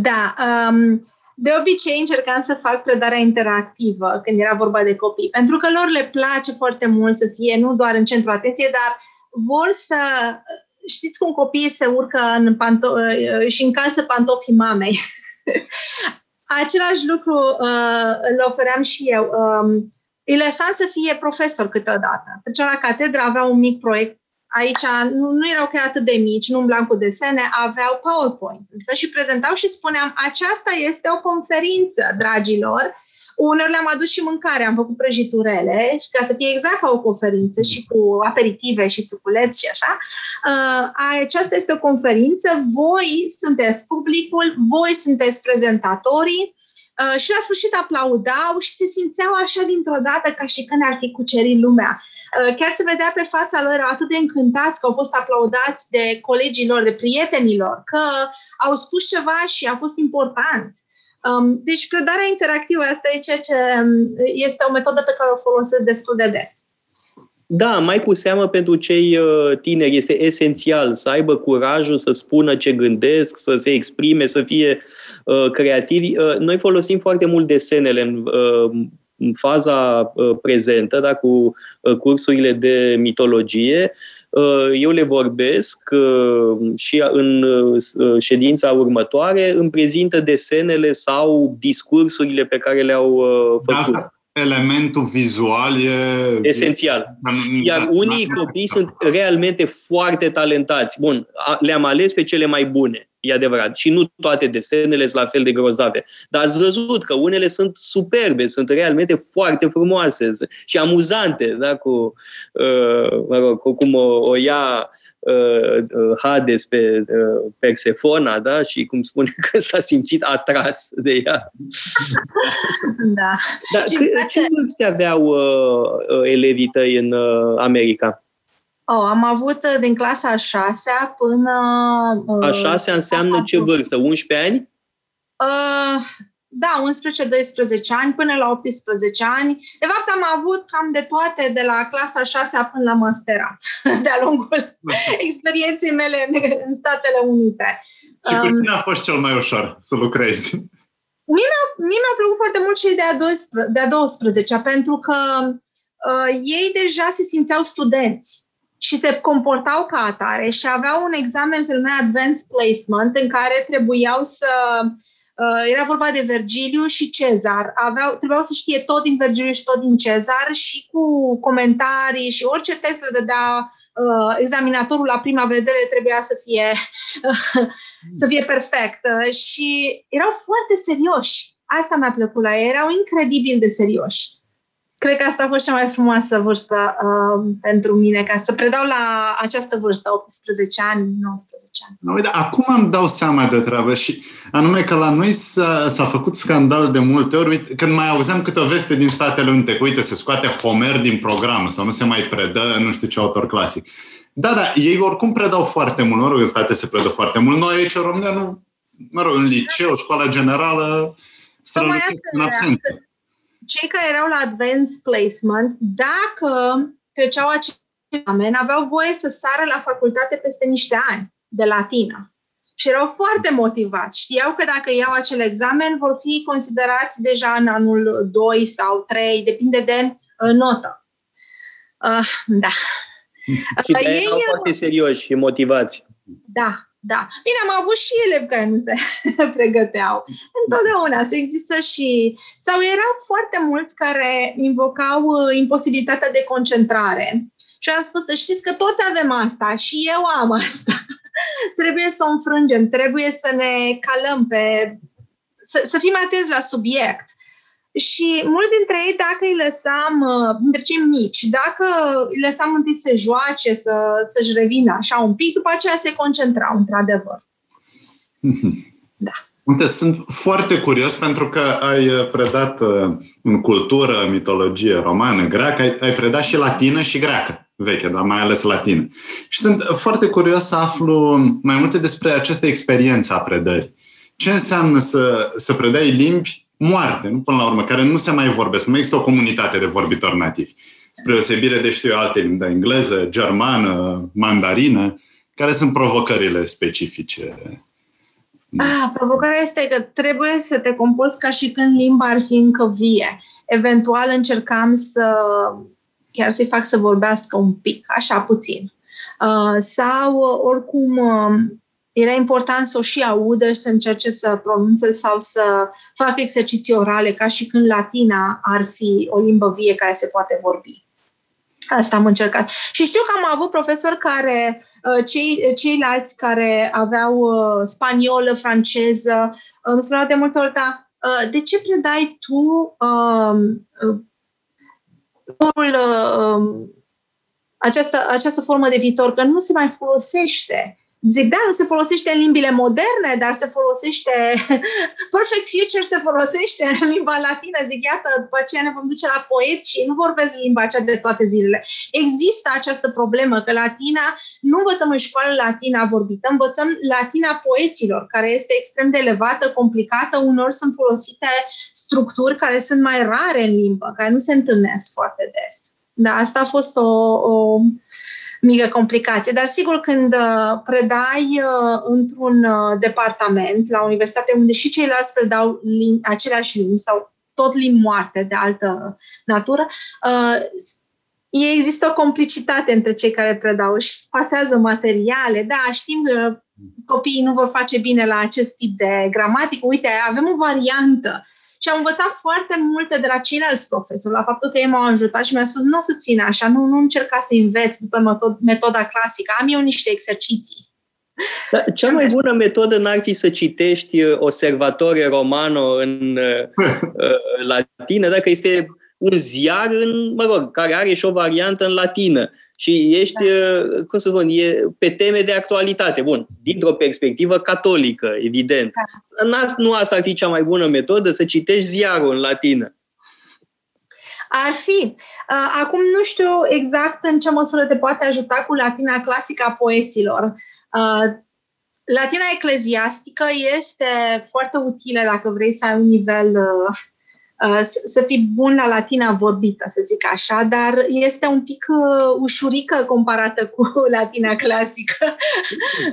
Da. Um, de obicei încercam să fac predarea interactivă când era vorba de copii, pentru că lor le place foarte mult să fie nu doar în centru atenției, dar vor să... Știți cum copiii se urcă în panto- și încalță pantofii mamei? Același lucru uh, îl ofeream și eu. Um, îi lăsam să fie profesor câteodată. Treceau la catedră, aveau un mic proiect aici nu, nu erau chiar atât de mici, nu umblam cu desene, aveau PowerPoint. Însă și prezentau și spuneam, aceasta este o conferință, dragilor. Uneori le-am adus și mâncare, am făcut prăjiturele, ca să fie exact ca o conferință și cu aperitive și suculeți și așa. Uh, aceasta este o conferință, voi sunteți publicul, voi sunteți prezentatorii, Uh, și la sfârșit aplaudau și se simțeau așa dintr-o dată ca și când ar fi cucerit lumea. Uh, chiar se vedea pe fața lor, erau atât de încântați că au fost aplaudați de colegii lor, de prietenii lor, că au spus ceva și a fost important. Um, deci predarea interactivă asta e ceea ce um, este o metodă pe care o folosesc destul de des. Da, mai cu seamă pentru cei uh, tineri este esențial să aibă curajul să spună ce gândesc, să se exprime, să fie uh, creativi. Uh, noi folosim foarte mult desenele în, uh, în faza uh, prezentă, da, cu uh, cursurile de mitologie. Uh, eu le vorbesc uh, și în uh, ședința următoare îmi prezintă desenele sau discursurile pe care le-au uh, făcut. Da, elementul vizual e... Esențial. Iar unii copii sunt realmente foarte talentați. Bun, le-am ales pe cele mai bune, e adevărat. Și nu toate desenele sunt la fel de grozave. Dar ați văzut că unele sunt superbe, sunt realmente foarte frumoase și amuzante, da? cu, uh, mă rog, cu cum o, o ia uh, Hades pe uh, Persefona, da? Și cum spune că s-a simțit atras de ea. da. Dar c- ce vârste aveau uh, elevii tăi în uh, America? Oh, am avut din clasa a șasea până... Uh, a șasea înseamnă ce vârstă? 11 ani? Uh, da, 11-12 ani până la 18 ani. De fapt, am avut cam de toate, de la clasa 6 până la masterat, de-a lungul experienței mele în, în Statele Unite. Și cu tine a fost cel mai ușor să lucrezi? Mie mi-a, mie mi-a plăcut foarte mult și de-a 12, de-a 12 pentru că uh, ei deja se simțeau studenți și se comportau ca atare și aveau un examen se numea Advanced Placement în care trebuiau să Uh, era vorba de Vergiliu și Cezar. Aveau, trebuiau să știe tot din Vergiliu și tot din Cezar și cu comentarii și orice text le dădea uh, examinatorul la prima vedere trebuia să fie, uh, să fie perfect. Uh, și erau foarte serioși. Asta mi-a plăcut la ei. Erau incredibil de serioși cred că asta a fost cea mai frumoasă vârstă uh, pentru mine, ca să predau la această vârstă, 18 ani, 19 ani. Uite, acum îmi dau seama de treabă și anume că la noi s-a, s-a făcut scandal de multe ori. Uite, când mai auzeam câte o veste din Statele Unite, că uite, se scoate Homer din program sau nu se mai predă nu știu ce autor clasic. Da, da, ei oricum predau foarte mult, mă rog, în state se predă foarte mult. Noi aici în România nu, mă rog, în liceu, școala generală, strălucesc în absență cei care erau la advanced placement, dacă treceau acest examen, aveau voie să sară la facultate peste niște ani de latină. Și erau foarte motivați. Știau că dacă iau acel examen, vor fi considerați deja în anul 2 sau 3, depinde de uh, notă. Uh, da. Și uh, ei erau foarte serioși și motivați. Da, da. Bine, am avut și elevi care nu se pregăteau. Întotdeauna să există și... Sau erau foarte mulți care invocau uh, imposibilitatea de concentrare. Și am spus să știți că toți avem asta și eu am asta. trebuie să o înfrângem, trebuie să ne calăm pe... Să, să fim atenți la subiect. Și mulți dintre ei, dacă îi lăsam, uh, dintre cei mici, dacă îi lăsam întâi să joace, să, să-și revină așa un pic, după aceea se concentrau, într-adevăr. Da. Uite, sunt foarte curios pentru că ai uh, predat uh, în cultură, mitologie romană, greacă, ai, ai predat și latină și greacă veche, dar mai ales latină. Și sunt foarte curios să aflu mai multe despre această experiență a predării. Ce înseamnă să, să predai limbi moarte, nu până la urmă, care nu se mai vorbesc. Nu există o comunitate de vorbitori nativi. Spre osebire de, știu alte limbi, de engleză, germană, mandarină, care sunt provocările specifice? Ah, provocarea este că trebuie să te comporți ca și când limba ar fi încă vie. Eventual încercam să chiar să-i fac să vorbească un pic, așa puțin. Uh, sau oricum era important să o și audă și să încerce să pronunțe sau să facă exerciții orale, ca și când latina ar fi o limbă vie care se poate vorbi. Asta am încercat. Și știu că am avut profesori care, uh, cei, ceilalți care aveau uh, spaniolă, franceză, îmi spuneau de multe ori, da, uh, de ce predai tu um, um, această, această formă de viitor? Că nu se mai folosește. Zic, da, nu se folosește în limbile moderne, dar se folosește, Perfect Future se folosește în limba latină. Zic, iată, după aceea ne vom duce la poeți și nu vorbesc limba aceea de toate zilele. Există această problemă că latina, nu învățăm în școală latina vorbită, învățăm latina poeților, care este extrem de elevată, complicată, unor sunt folosite structuri care sunt mai rare în limbă, care nu se întâlnesc foarte des. Da, asta a fost o, o mică complicație. Dar sigur, când uh, predai uh, într-un uh, departament la universitate unde și ceilalți predau limbi, aceleași limbi sau tot limbi moarte de altă natură, există o complicitate între cei care predau și pasează materiale. Da, știm că copiii nu vor face bine la acest tip de gramatică. Uite, avem o variantă și am învățat foarte multe de la ceilalți profesori, la faptul că ei m-au ajutat și mi-au spus, nu o să ține așa, nu, nu încerca să înveți după metod, metoda clasică, am eu niște exerciții. Da, cea mai bună metodă n-ar fi să citești uh, Observatore Romano în uh, uh, latină, dacă este un ziar în, mă rog, care are și o variantă în latină și ești, da. cum să spun, e pe teme de actualitate. Bun, dintr-o perspectivă catolică, evident. Da. Nu asta ar fi cea mai bună metodă, să citești ziarul în latină. Ar fi. Acum nu știu exact în ce măsură te poate ajuta cu latina clasică a poeților. Latina ecleziastică este foarte utilă dacă vrei să ai un nivel Uh, să fii bun la latina vorbită, să zic așa, dar este un pic uh, ușurică comparată cu latina clasică.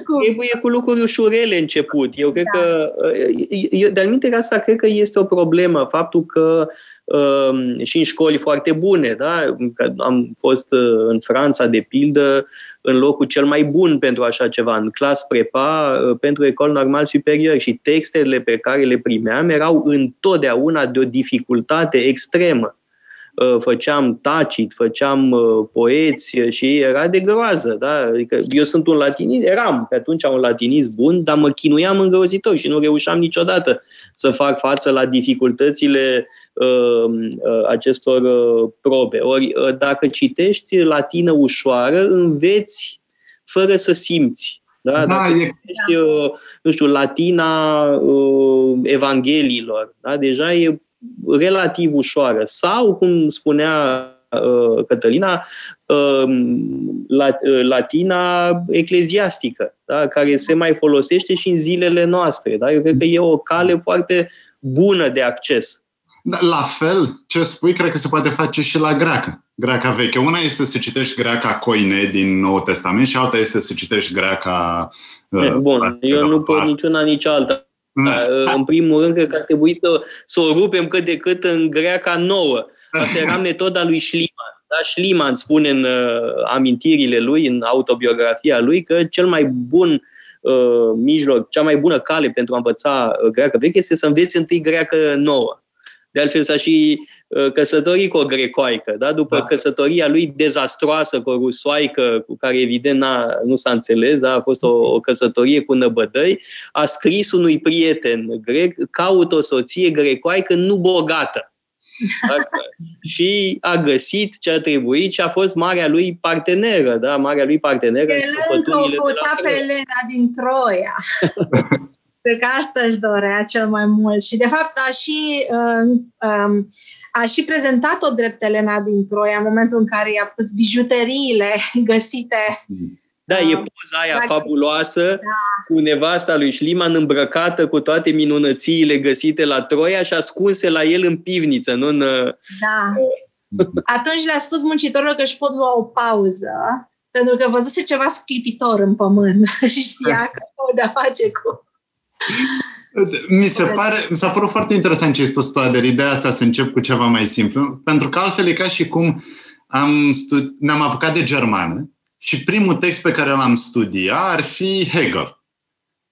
cu... Trebuie cu lucruri ușurele început. Eu cred da. că, uh, de-al asta cred că este o problemă, faptul că um, și în școli foarte bune, da? am fost în Franța, de pildă, în locul cel mai bun pentru așa ceva, în clas prepa uh, pentru ecol normal superior și textele pe care le primeam erau întotdeauna de o dificultate extremă. Uh, făceam tacit, făceam uh, poeți și era de groază. Da? Adică eu sunt un latinist, eram pe atunci un latinist bun, dar mă chinuiam îngrozitor și nu reușeam niciodată să fac față la dificultățile uh, uh, acestor uh, probe. Ori uh, dacă citești latină ușoară, înveți fără să simți. Da, da dacă e... citești, uh, nu știu, latina uh, evangheliilor, da? deja e relativ ușoară. Sau, cum spunea uh, Cătălina, uh, uh, latina ecleziastică, da? care se mai folosește și în zilele noastre. Da? Eu cred că e o cale foarte bună de acces. Da, la fel, ce spui, cred că se poate face și la greacă. Greaca veche. Una este să citești greaca Coine din Noul Testament și alta este să citești greaca... Uh, Bun, eu nu pot niciuna, nici alta. Da, în primul rând, cred că ar trebui să, să o rupem cât de cât în greaca nouă. Asta era metoda lui Schliemann. Da, Schliemann spune în uh, amintirile lui, în autobiografia lui, că cel mai bun uh, mijloc, cea mai bună cale pentru a învăța uh, greacă veche este să înveți întâi greacă nouă. De altfel s-a și uh, căsătorit cu o grecoaică, da? după da. căsătoria lui dezastroasă cu o rusoaică, cu care evident n-a, nu s-a înțeles, da? a fost o, o căsătorie cu năbădăi, a scris unui prieten grec, caut o soție grecoaică nu bogată. Da? și a găsit ce a trebuit și a fost marea lui parteneră, da? Marea lui parteneră. El încă o căuta pe Elena din Troia. Cred că asta își dorea cel mai mult. Și, de fapt, a și, uh, um, a și prezentat-o drept Elena din Troia în momentul în care i-a pus bijuteriile găsite da, e poza aia Practic, fabuloasă da. cu nevasta lui Șliman îmbrăcată cu toate minunățiile găsite la Troia și ascunse la el în pivniță, nu în... Da. Atunci le-a spus muncitorilor că își pot lua o pauză pentru că văzuse ceva sclipitor în pământ și știa că o de-a face cu mi se pare, mi s-a părut foarte interesant ce ai spus tu, Ader, ideea asta să încep cu ceva mai simplu, pentru că altfel e ca și cum am studi- ne-am apucat de germană și primul text pe care l-am studiat ar fi Hegel.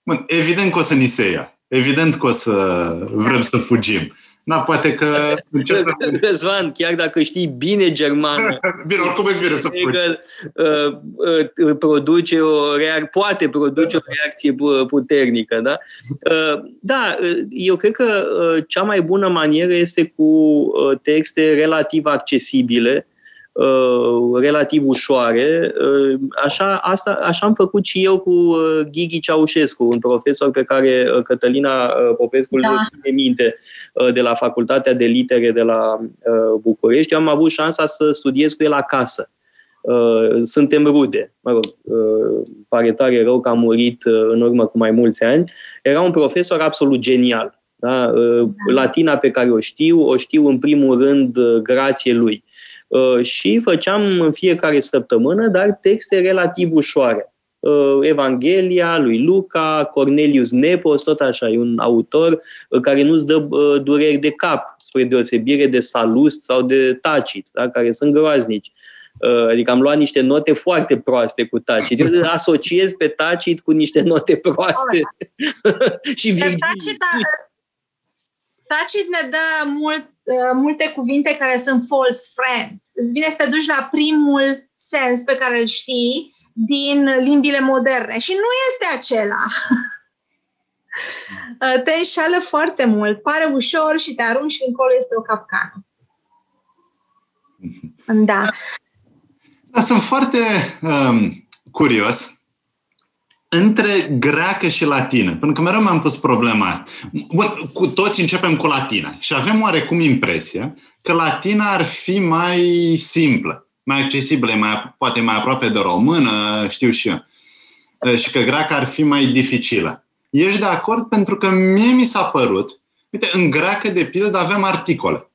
Bun, evident că o să ni se ia, evident că o să vrem să fugim. Da, poate că... Răzvan, chiar dacă știi bine germană... bine, oricum îți vine să că, uh, uh, produce o reac- poate produce o reacție puternică, da? Uh, da, uh, eu cred că uh, cea mai bună manieră este cu uh, texte relativ accesibile, Uh, relativ ușoare. Uh, așa, asta, așa am făcut și eu cu uh, Ghighi Ceaușescu, un profesor pe care Cătălina Popescu da. îl minte de la Facultatea de Litere de la București. Eu am avut șansa să studiez cu el acasă. Suntem rude. Mă rog, pare tare rău că a murit în urmă cu mai mulți ani. Era un profesor absolut genial. Da? Latina pe care o știu, o știu în primul rând grație lui. Uh, și făceam în fiecare săptămână, dar texte relativ ușoare. Uh, Evanghelia lui Luca, Cornelius Nepos, tot așa, e un autor uh, care nu-ți dă dureri de cap, spre deosebire de Salust sau de Tacit, da? care sunt groaznici. Adică am luat niște note foarte proaste cu Tacit. Eu asociez pe Tacit cu niște note proaste. și Virgil. Tacit, Tacit ne dă mult Uh, multe cuvinte care sunt false friends. Îți vine să te duci la primul sens pe care îl știi din limbile moderne și nu este acela. Uh, te înșală foarte mult, pare ușor și te arunci încolo, este o capcană. Da. Da, sunt foarte um, curios între greacă și latină, pentru că mereu mi-am pus problema asta. Bun, cu toți începem cu latina și avem oarecum impresia că latina ar fi mai simplă, mai accesibilă, mai, poate mai aproape de română, știu și eu, și că greaca ar fi mai dificilă. Ești de acord? Pentru că mie mi s-a părut, uite, în greacă, de pildă, avem articole.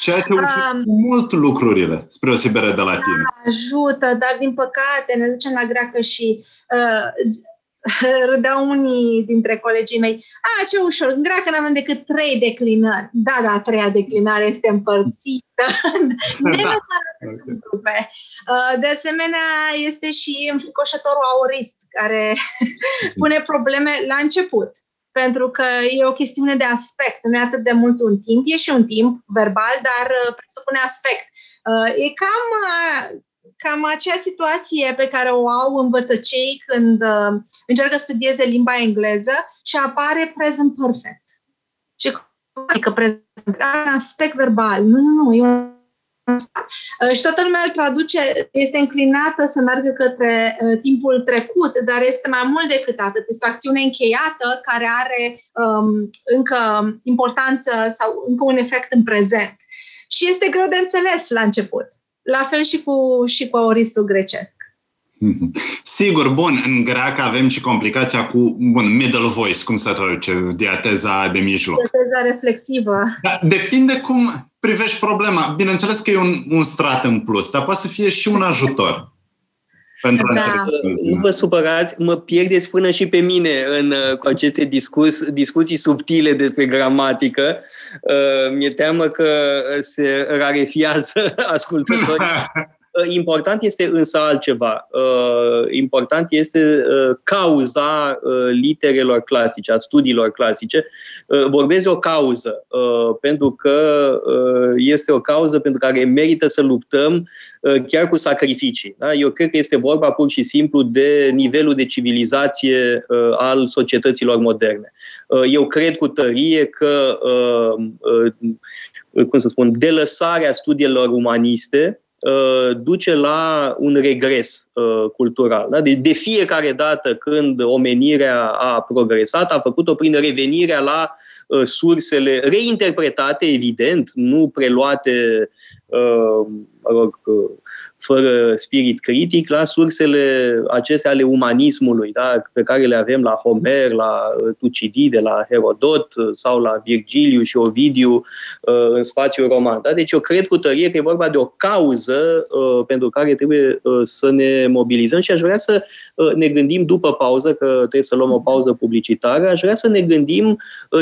Ceea ce um, mult lucrurile, spre osebire de la tine. Ajută, dar din păcate ne ducem la greacă și uh, râdeau unii dintre colegii mei. A, ce ușor, în greacă nu avem decât trei declinări. Da, da, treia declinare este împărțită. Nenumărate da. sunt grupe. Uh, de asemenea, este și înfricoșătorul aurist, care pune probleme la început pentru că e o chestiune de aspect, nu e atât de mult un timp, e și un timp verbal, dar uh, presupune aspect. Uh, e cam, uh, cam acea situație pe care o au învățăcei când încearcă să studieze limba engleză și apare present perfect. Și adică prezent, un aspect verbal. Nu, nu, nu, e un Uh, și toată lumea îl traduce, este înclinată să meargă către uh, timpul trecut, dar este mai mult decât atât. Este o acțiune încheiată care are um, încă importanță sau încă un efect în prezent. Și este greu de înțeles la început. La fel și cu, și cu auristul grecesc. Sigur, bun, în greacă avem și complicația cu, bun, middle voice, cum se traduce, diateza de mijloc. Diateza reflexivă. Da, depinde cum privești problema. Bineînțeles că e un, un strat în plus, dar poate să fie și un ajutor. Pentru da. Nu vă supărați, mă pierdeți până și pe mine în, uh, cu aceste discus, discuții subtile despre gramatică. Uh, mi-e teamă că se rarefiază ascultătorii Uh, important este însă altceva. Uh, important este uh, cauza literelor clasice, a studiilor clasice. Vorbesc de o cauză, pentru că este o cauză pentru care merită să luptăm chiar cu sacrificii. Da? Eu cred că este vorba pur și simplu de nivelul de civilizație al societăților moderne. Eu cred cu tărie că cum să spun, delăsarea studiilor umaniste Uh, duce la un regres uh, cultural. Da? De, de fiecare dată când omenirea a progresat, a făcut-o prin revenirea la uh, sursele reinterpretate, evident, nu preluate mă rog, fără spirit critic la sursele acestea ale umanismului, da, pe care le avem la Homer, la Tucidide, la Herodot sau la Virgiliu și Ovidiu uh, în spațiul roman. Da? Deci eu cred cu tărie că e vorba de o cauză uh, pentru care trebuie uh, să ne mobilizăm și aș vrea să ne gândim după pauză, că trebuie să luăm o pauză publicitară, aș vrea să ne gândim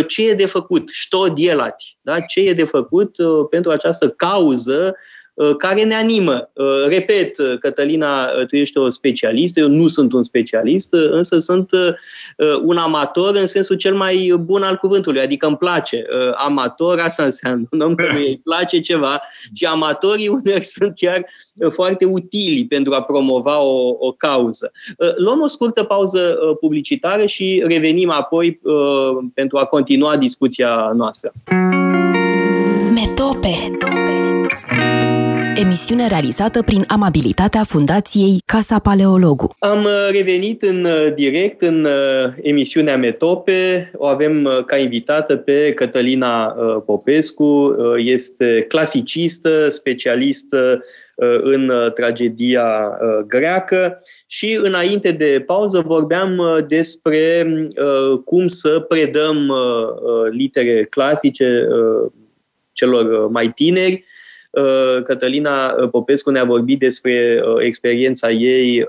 ce e de făcut, što dielati, da? ce e de făcut pentru această cauză Uh, care ne animă. Uh, repet, uh, Cătălina, tu ești o specialistă, eu nu sunt un specialist, însă sunt un amator în sensul cel mai bun al cuvântului, adică îmi place. Amator, asta înseamnă, nu că îi place ceva și amatorii uneori sunt chiar foarte utili pentru a promova o, o cauză. Luăm o scurtă pauză publicitară și revenim apoi pentru a continua discuția noastră. Metope emisiune realizată prin amabilitatea Fundației Casa Paleologu. Am uh, revenit în uh, direct în uh, emisiunea Metope. O avem ca invitată pe Cătălina Popescu. Este clasicistă, specialistă în tragedia greacă și înainte de pauză vorbeam despre cum să predăm litere clasice celor mai tineri Uh, Cătălina uh, Popescu ne-a vorbit despre uh, experiența ei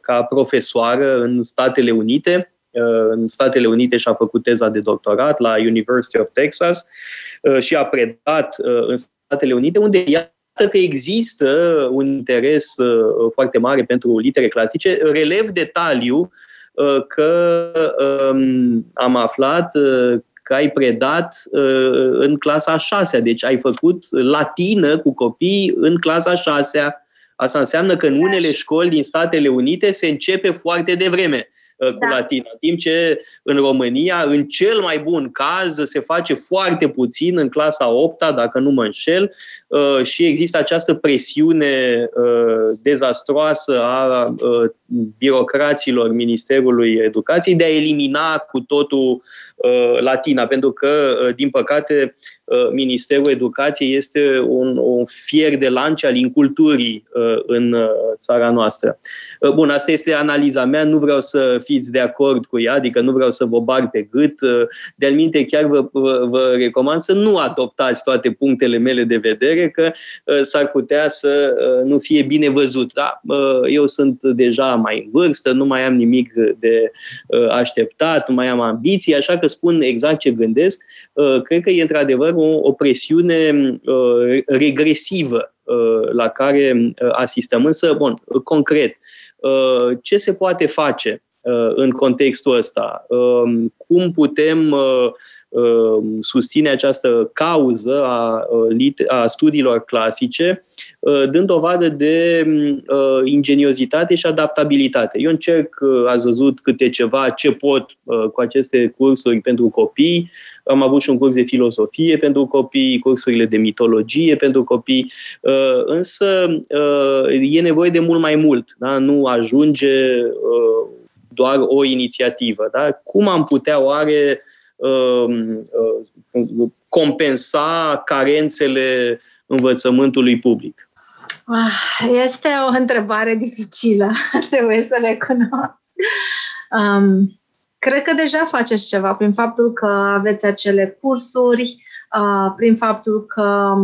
ca profesoară în Statele Unite. În Statele Unite și-a făcut teza de doctorat la University of Texas și a predat în Statele Unite, unde iată că există un interes foarte mare pentru litere clasice. Relev detaliu că um, am aflat că ai predat uh, în clasa a șasea, deci ai făcut latină cu copii în clasa a șasea. Asta înseamnă că în unele școli din Statele Unite se începe foarte devreme. uh, cu da. latina. În timp ce în România, în cel mai bun caz, se face foarte puțin în clasa 8 dacă nu mă înșel, uh, și există această presiune uh, dezastroasă a birocraților Ministerului Educației de a elimina cu totul latina, pentru că, din păcate, Ministerul Educației este un, un fier de lance al inculturii în țara noastră. Bun, asta este analiza mea, nu vreau să fiți de acord cu ea, adică nu vreau să vă bag pe gât. De-al minte, chiar vă, vă, vă recomand să nu adoptați toate punctele mele de vedere, că s-ar putea să nu fie bine văzut. Da? Eu sunt deja mai în vârstă, nu mai am nimic de așteptat, nu mai am ambiții, așa că spun exact ce gândesc. Cred că e într-adevăr o, o presiune regresivă la care asistăm. Însă, bun, concret, Uh, ce se poate face uh, în contextul ăsta? Um, cum putem uh, um, susține această cauză a, a studiilor clasice, dând dovadă de ingeniozitate și adaptabilitate. Eu încerc, ați văzut câte ceva, ce pot cu aceste cursuri pentru copii, am avut și un curs de filosofie pentru copii, cursurile de mitologie pentru copii, uh, însă uh, e nevoie de mult mai mult. Da? Nu ajunge uh, doar o inițiativă. Da? Cum am putea oare compensa carențele învățământului public? Ah, este o întrebare dificilă, trebuie să recunosc. Um, Cred că deja faceți ceva prin faptul că aveți acele cursuri, prin faptul că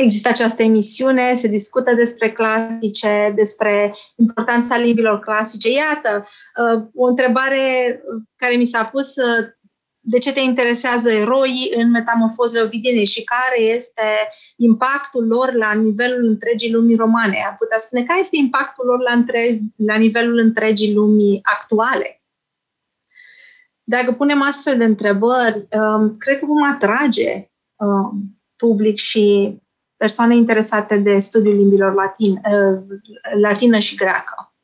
există această emisiune, se discută despre clasice, despre importanța limbilor clasice. Iată, o întrebare care mi s-a pus, de ce te interesează eroii în metamorfozele ovidiene și care este impactul lor la nivelul întregii lumii romane? Am putea spune care este impactul lor la, între, la nivelul întregii lumii actuale? Dacă punem astfel de întrebări, um, cred că vom atrage um, public și persoane interesate de studiul limbilor latin, uh, latină și greacă.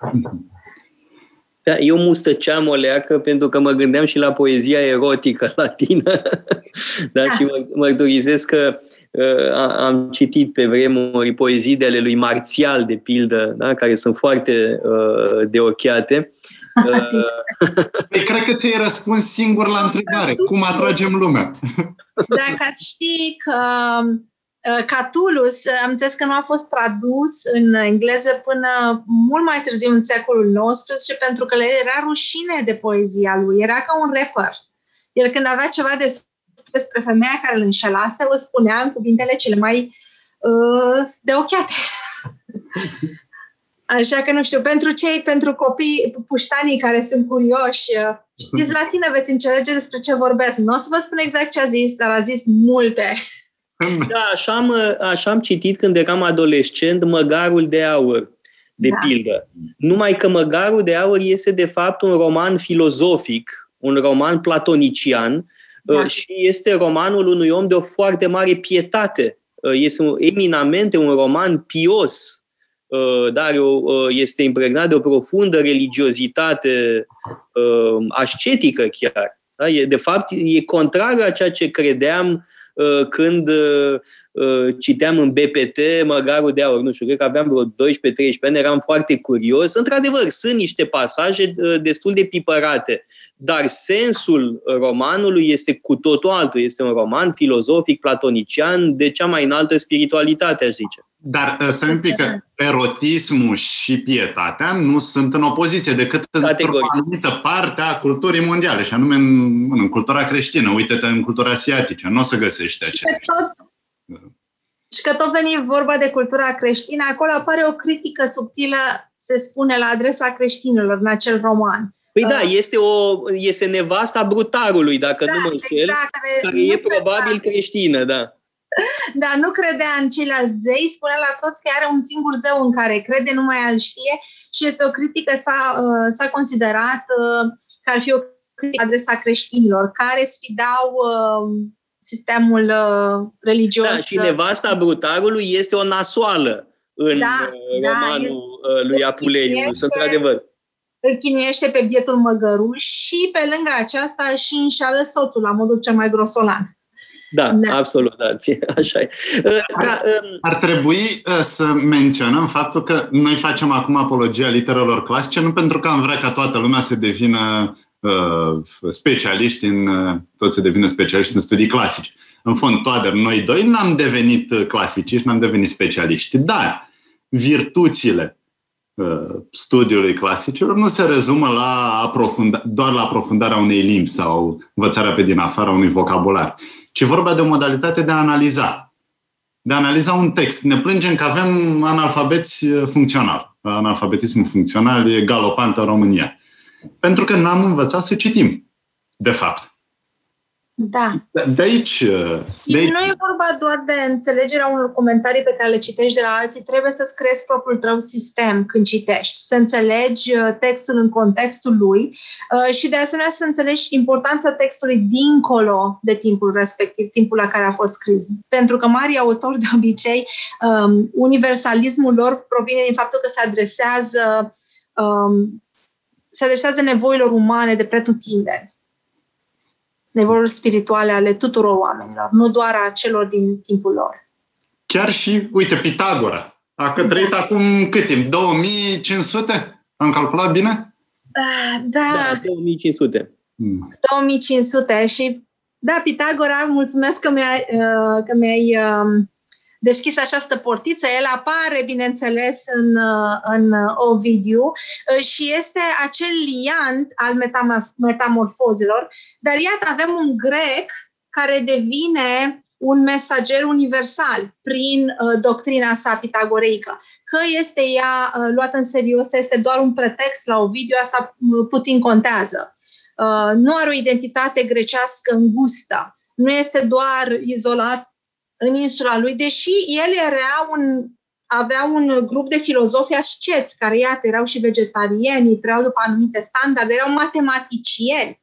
Da, eu mustăceam o leacă pentru că mă gândeam și la poezia erotică latină. da, da. Și mă, mărturisesc că uh, am citit pe vremuri poezii de ale lui Marțial, de pildă, da, care sunt foarte uh, deochiate. Păi cred că ți-ai răspuns singur la întrebare. Cum atragem lumea? Dacă ați ști că uh, Catulus, am înțeles că nu a fost tradus în engleză până mult mai târziu, în secolul XIX, pentru că le era rușine de poezia lui. Era ca un rapper. El când avea ceva de despre femeia care îl înșelase, o spunea în cuvintele cele mai uh, deochiate. Așa că nu știu, pentru cei, pentru copii puștanii care sunt curioși, uh, știți la tine veți înțelege despre ce vorbesc. Nu o să vă spun exact ce a zis, dar a zis multe. Da, așa am, așa am citit când eram adolescent Măgarul de Aur, de da. pildă. Numai că Măgarul de Aur este de fapt un roman filozofic, un roman platonician da. Uh, și este romanul unui om de o foarte mare pietate. Uh, este un, eminamente un roman pios, Uh, dar uh, este impregnat de o profundă religiozitate uh, ascetică chiar. Da? De fapt, e contrar a ceea ce credeam când citeam în BPT Măgarul de Aur. Nu știu, cred că aveam vreo 12-13 ani, eram foarte curios. Într-adevăr, sunt niște pasaje destul de pipărate, dar sensul romanului este cu totul altul. Este un roman filozofic, platonician, de cea mai înaltă spiritualitate, aș zice. Dar uh, să un pic că erotismul și pietatea nu sunt în opoziție decât într-o anumită parte a culturii mondiale, și anume în, în cultura creștină. Uite-te în cultura asiatică, nu o să găsești acele. Și că tot veni vorba de cultura creștină, acolo apare o critică subtilă, se spune, la adresa creștinilor în acel roman. Păi da, uh. este, o, este nevasta brutarului, dacă da, nu mă înșel, exact, care, care e probabil da. creștină, da. Dar nu credea în ceilalți zei, spunea la toți că are un singur zeu în care crede, numai el știe și este o critică, s-a, uh, s-a considerat uh, că ar fi o critică adresa creștinilor, care sfidau uh, sistemul religios. Da, și nevasta brutarului este o nasoală în da, romanul da, lui Apuleiu. Sunt într-adevăr îl chinuiește pe bietul măgăruș și pe lângă aceasta și înșală soțul la modul cel mai grosolan. Da, da. absolut, da, așa e. Uh, da, um, Ar trebui uh, să menționăm faptul că noi facem acum apologia literelor clasice nu pentru că am vrea ca toată lumea să devină uh, specialiști în, uh, toți să devină specialiști în studii clasice. În fond, toate noi doi n-am devenit clasici, n-am devenit specialiști, dar virtuțile Uh, studiului clasicilor nu se rezumă la aprofunda, doar la aprofundarea unei limbi sau învățarea pe din afara unui vocabular, ci vorba de o modalitate de a analiza. De a analiza un text. Ne plângem că avem analfabeți funcțional. Analfabetismul funcțional e galopant în România. Pentru că n-am învățat să citim, de fapt. Da. De aici, de aici... Nu e vorba doar de înțelegerea unor comentarii pe care le citești de la alții, trebuie să-ți creezi propriul tău sistem când citești, să înțelegi uh, textul în contextul lui uh, și de asemenea să înțelegi importanța textului dincolo de timpul respectiv, timpul la care a fost scris. Pentru că mari autori de obicei, um, universalismul lor provine din faptul că se adresează um, se adresează nevoilor umane de pretutindeni nevoilor spirituale ale tuturor oamenilor, nu doar a celor din timpul lor. Chiar și, uite, Pitagora. A trăit da. acum cât timp? 2500? Am calculat bine? Da, da. da 2500. Hmm. 2500 și da, Pitagora, mulțumesc că mi-ai, uh, că mi-ai um, deschis această portiță. El apare, bineînțeles, în, în Ovidiu uh, și este acel liant al metamorfozelor. Dar iată, avem un grec care devine un mesager universal prin uh, doctrina sa pitagoreică. Că este ea uh, luată în serios, este doar un pretext la Ovidiu, asta uh, puțin contează. Uh, nu are o identitate grecească îngustă, nu este doar izolat în insula lui, deși el era un, avea un grup de filozofi asceți, care, iată, erau și vegetariani, trăiau după anumite standarde, erau matematicieni.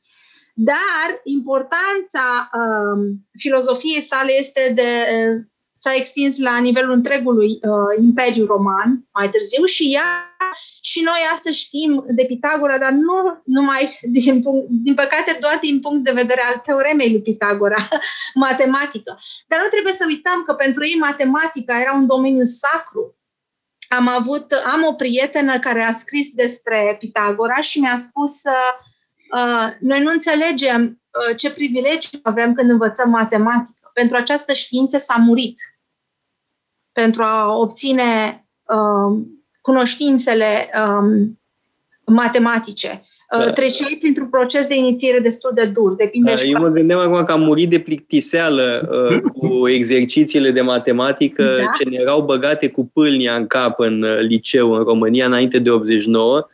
Dar importanța um, filozofiei sale este de s-a extins la nivelul întregului uh, Imperiu Roman mai târziu și ea și noi astăzi știm de Pitagora, dar nu numai din, punct, din păcate doar din punct de vedere al teoremei lui Pitagora, matematică. Dar nu trebuie să uităm că pentru ei matematica era un domeniu sacru. Am avut, am o prietenă care a scris despre Pitagora și mi-a spus uh, uh, noi nu înțelegem uh, ce privilegiu avem când învățăm matematică pentru această știință s-a murit. Pentru a obține uh, cunoștințele um, matematice. Uh, da. Treceai printr-un proces de inițiere destul de dur. Depinde da, eu mă gândeam acum că am murit de plictiseală uh, cu exercițiile de matematică da? ce ne erau băgate cu pâlnia în cap în uh, liceu în România înainte de 89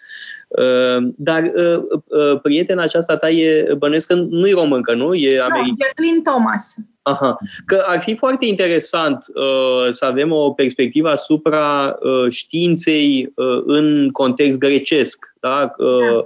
Uh, dar uh, uh, prietena aceasta ta e, bănuiesc că nu e româncă, nu? E americană. No, Jacqueline Thomas. Aha. Că ar fi foarte interesant uh, să avem o perspectivă asupra uh, științei uh, în context grecesc. Da? Uh, da.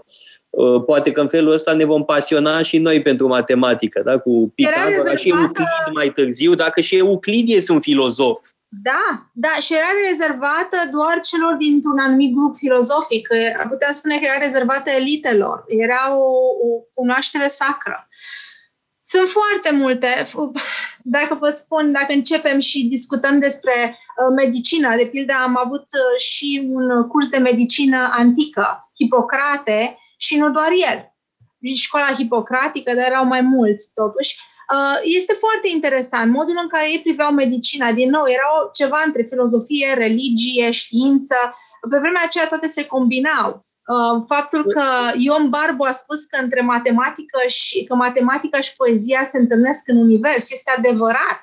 Uh, poate că în felul ăsta ne vom pasiona și noi pentru matematică, da? cu Pitagora și Euclid mai târziu, dacă și Euclid este un filozof. Da, da, și era rezervată doar celor dintr-un anumit grup filozofic. Putem spune că era rezervată elitelor. Era o, o cunoaștere sacră. Sunt foarte multe. Dacă vă spun, dacă începem și discutăm despre uh, medicină, de pildă am avut uh, și un curs de medicină antică, Hipocrate, și nu doar el. Școala hipocratică, dar erau mai mulți totuși. Uh, este foarte interesant modul în care ei priveau medicina. Din nou, era ceva între filozofie, religie, știință. Pe vremea aceea toate se combinau. Uh, faptul că Ion Barbu a spus că între matematică și că matematica și poezia se întâlnesc în univers este adevărat.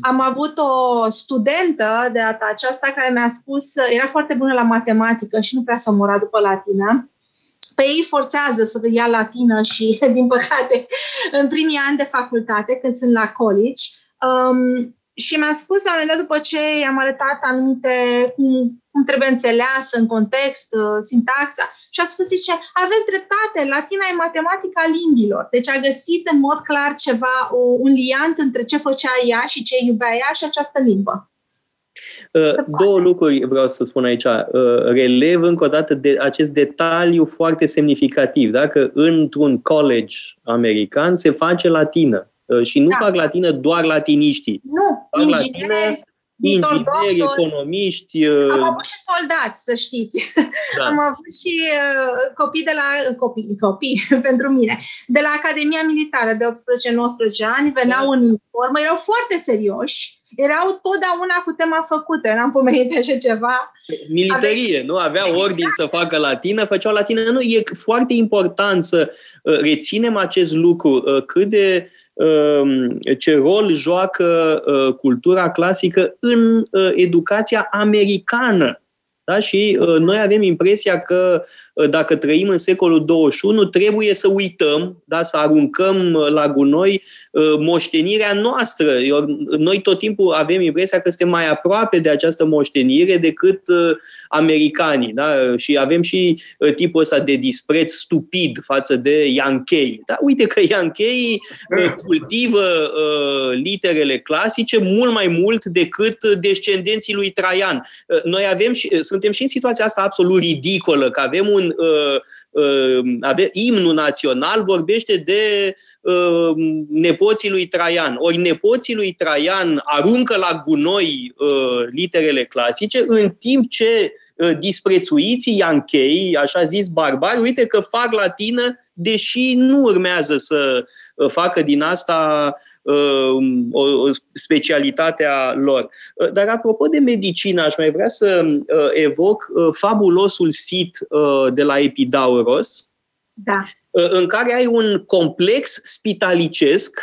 Am avut o studentă de data aceasta care mi-a spus, era foarte bună la matematică și nu prea s-a omorat după latină, pe ei forțează să ia latină și, din păcate, în primii ani de facultate, când sunt la college. Um, și mi-a spus la un moment dat, după ce i-am arătat anumite, cum, cum trebuie înțeleasă în context, uh, sintaxa, și a spus, zice, aveți dreptate, latina e matematica limbilor. Deci a găsit în mod clar ceva, o, un liant între ce făcea ea și ce iubea ea și această limbă. Două lucruri vreau să spun aici. Relev încă o dată de acest detaliu foarte semnificativ. Dacă într-un college american se face latină și nu da. fac latină doar latiniștii. Nu, fac ingineri, latină ingineri, economiști. Am avut și soldați, să știți. Da. Am avut și uh, copii de la, copii, copii pentru mine, de la Academia Militară de 18-19 ani, veneau da. în uniformă, erau foarte serioși, erau totdeauna cu tema făcută, n-am pomenit așa ceva. Militarie, Ave... nu? Avea exact. ordin să facă latină, făceau latină. Nu, e foarte important să uh, reținem acest lucru, uh, cât de Um, ce rol joacă uh, cultura clasică în uh, educația americană. Da? Și uh, noi avem impresia că uh, dacă trăim în secolul 21, trebuie să uităm, da? să aruncăm uh, la gunoi uh, moștenirea noastră. Eu, noi tot timpul avem impresia că suntem mai aproape de această moștenire decât uh, americanii. Da? Și avem și uh, tipul ăsta de dispreț stupid față de Yankei. Da? Uite că Yankei uh, cultivă uh, literele clasice mult mai mult decât descendenții lui Traian. Uh, noi avem și, uh, suntem și în situația asta absolut ridicolă, că avem un uh, uh, avem, imnul național vorbește de uh, nepoții lui Traian. Ori nepoții lui Traian aruncă la gunoi uh, literele clasice, în timp ce uh, disprețuiții Ianchei, așa zis barbari, uite că fac latină, deși nu urmează să uh, facă din asta Um, o, o specialitatea lor. Uh, dar apropo de medicină, aș mai vrea să uh, evoc uh, fabulosul sit de la Epidauros, da. în care ai un complex spitalicesc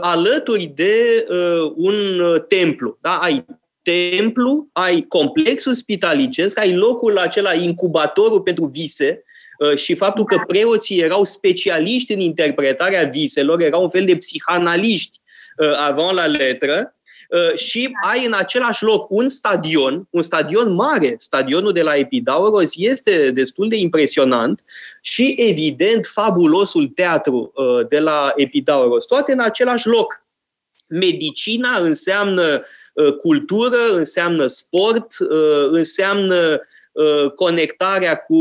alături de un templu. Da? Ai templu, ai complexul spitalicesc, ai locul acela, incubatorul pentru vise, Uh, și faptul că preoții erau specialiști în interpretarea viselor, erau un fel de psihanaliști uh, avant la letră, uh, și ai în același loc un stadion, un stadion mare, stadionul de la Epidauros este destul de impresionant și evident fabulosul teatru de la Epidauros, toate în același loc. Medicina înseamnă cultură, înseamnă sport, înseamnă conectarea cu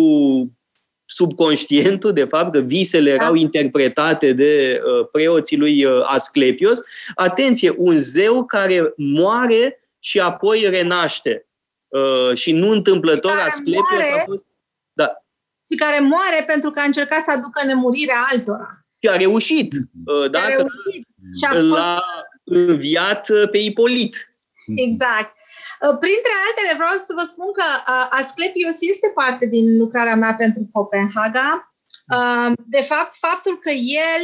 subconștientul, de fapt, că visele da. erau interpretate de uh, preoții lui uh, Asclepios. Atenție, un zeu care moare și apoi renaște. Uh, și nu întâmplător Asclepios moare, a fost... Da. Și care moare pentru că a încercat să aducă nemurirea altora. Și a reușit. Uh, da, a reușit. Și a fost... L-a înviat uh, pe Ipolit. Exact. Uh, printre altele, vreau să vă spun că uh, Asclepios este parte din lucrarea mea pentru Copenhaga. Uh, de fapt, faptul că el,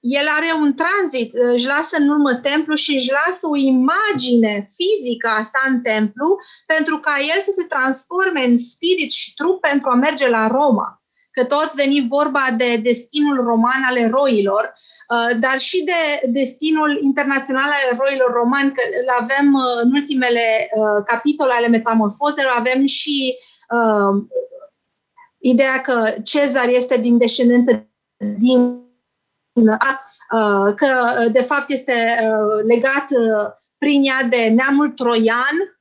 el are un tranzit, își lasă în urmă templu și își lasă o imagine fizică a sa în templu pentru ca el să se transforme în spirit și trup pentru a merge la Roma. Că tot veni vorba de destinul roman al eroilor Uh, dar și de destinul internațional al eroilor romani, că îl avem uh, în ultimele uh, capitole ale metamorfozelor, avem și uh, ideea că Cezar este din descendență din uh, că de fapt este uh, legat uh, prin ea de neamul troian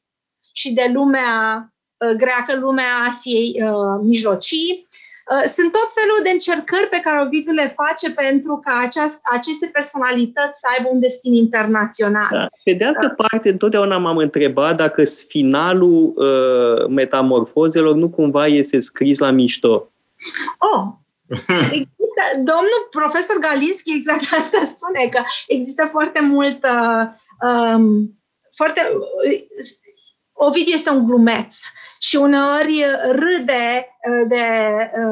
și de lumea uh, greacă, lumea Asiei uh, mijlocii. Uh, sunt tot felul de încercări pe care Ovidiu le face pentru ca aceast, aceste personalități să aibă un destin internațional. Da. Pe de altă da. parte, întotdeauna m-am întrebat dacă finalul uh, metamorfozelor nu cumva este scris la mișto. Oh, Există, domnul profesor Galinski exact asta spune, că există foarte mult uh, um, foarte Ovidiu este un glumeț și uneori râde de,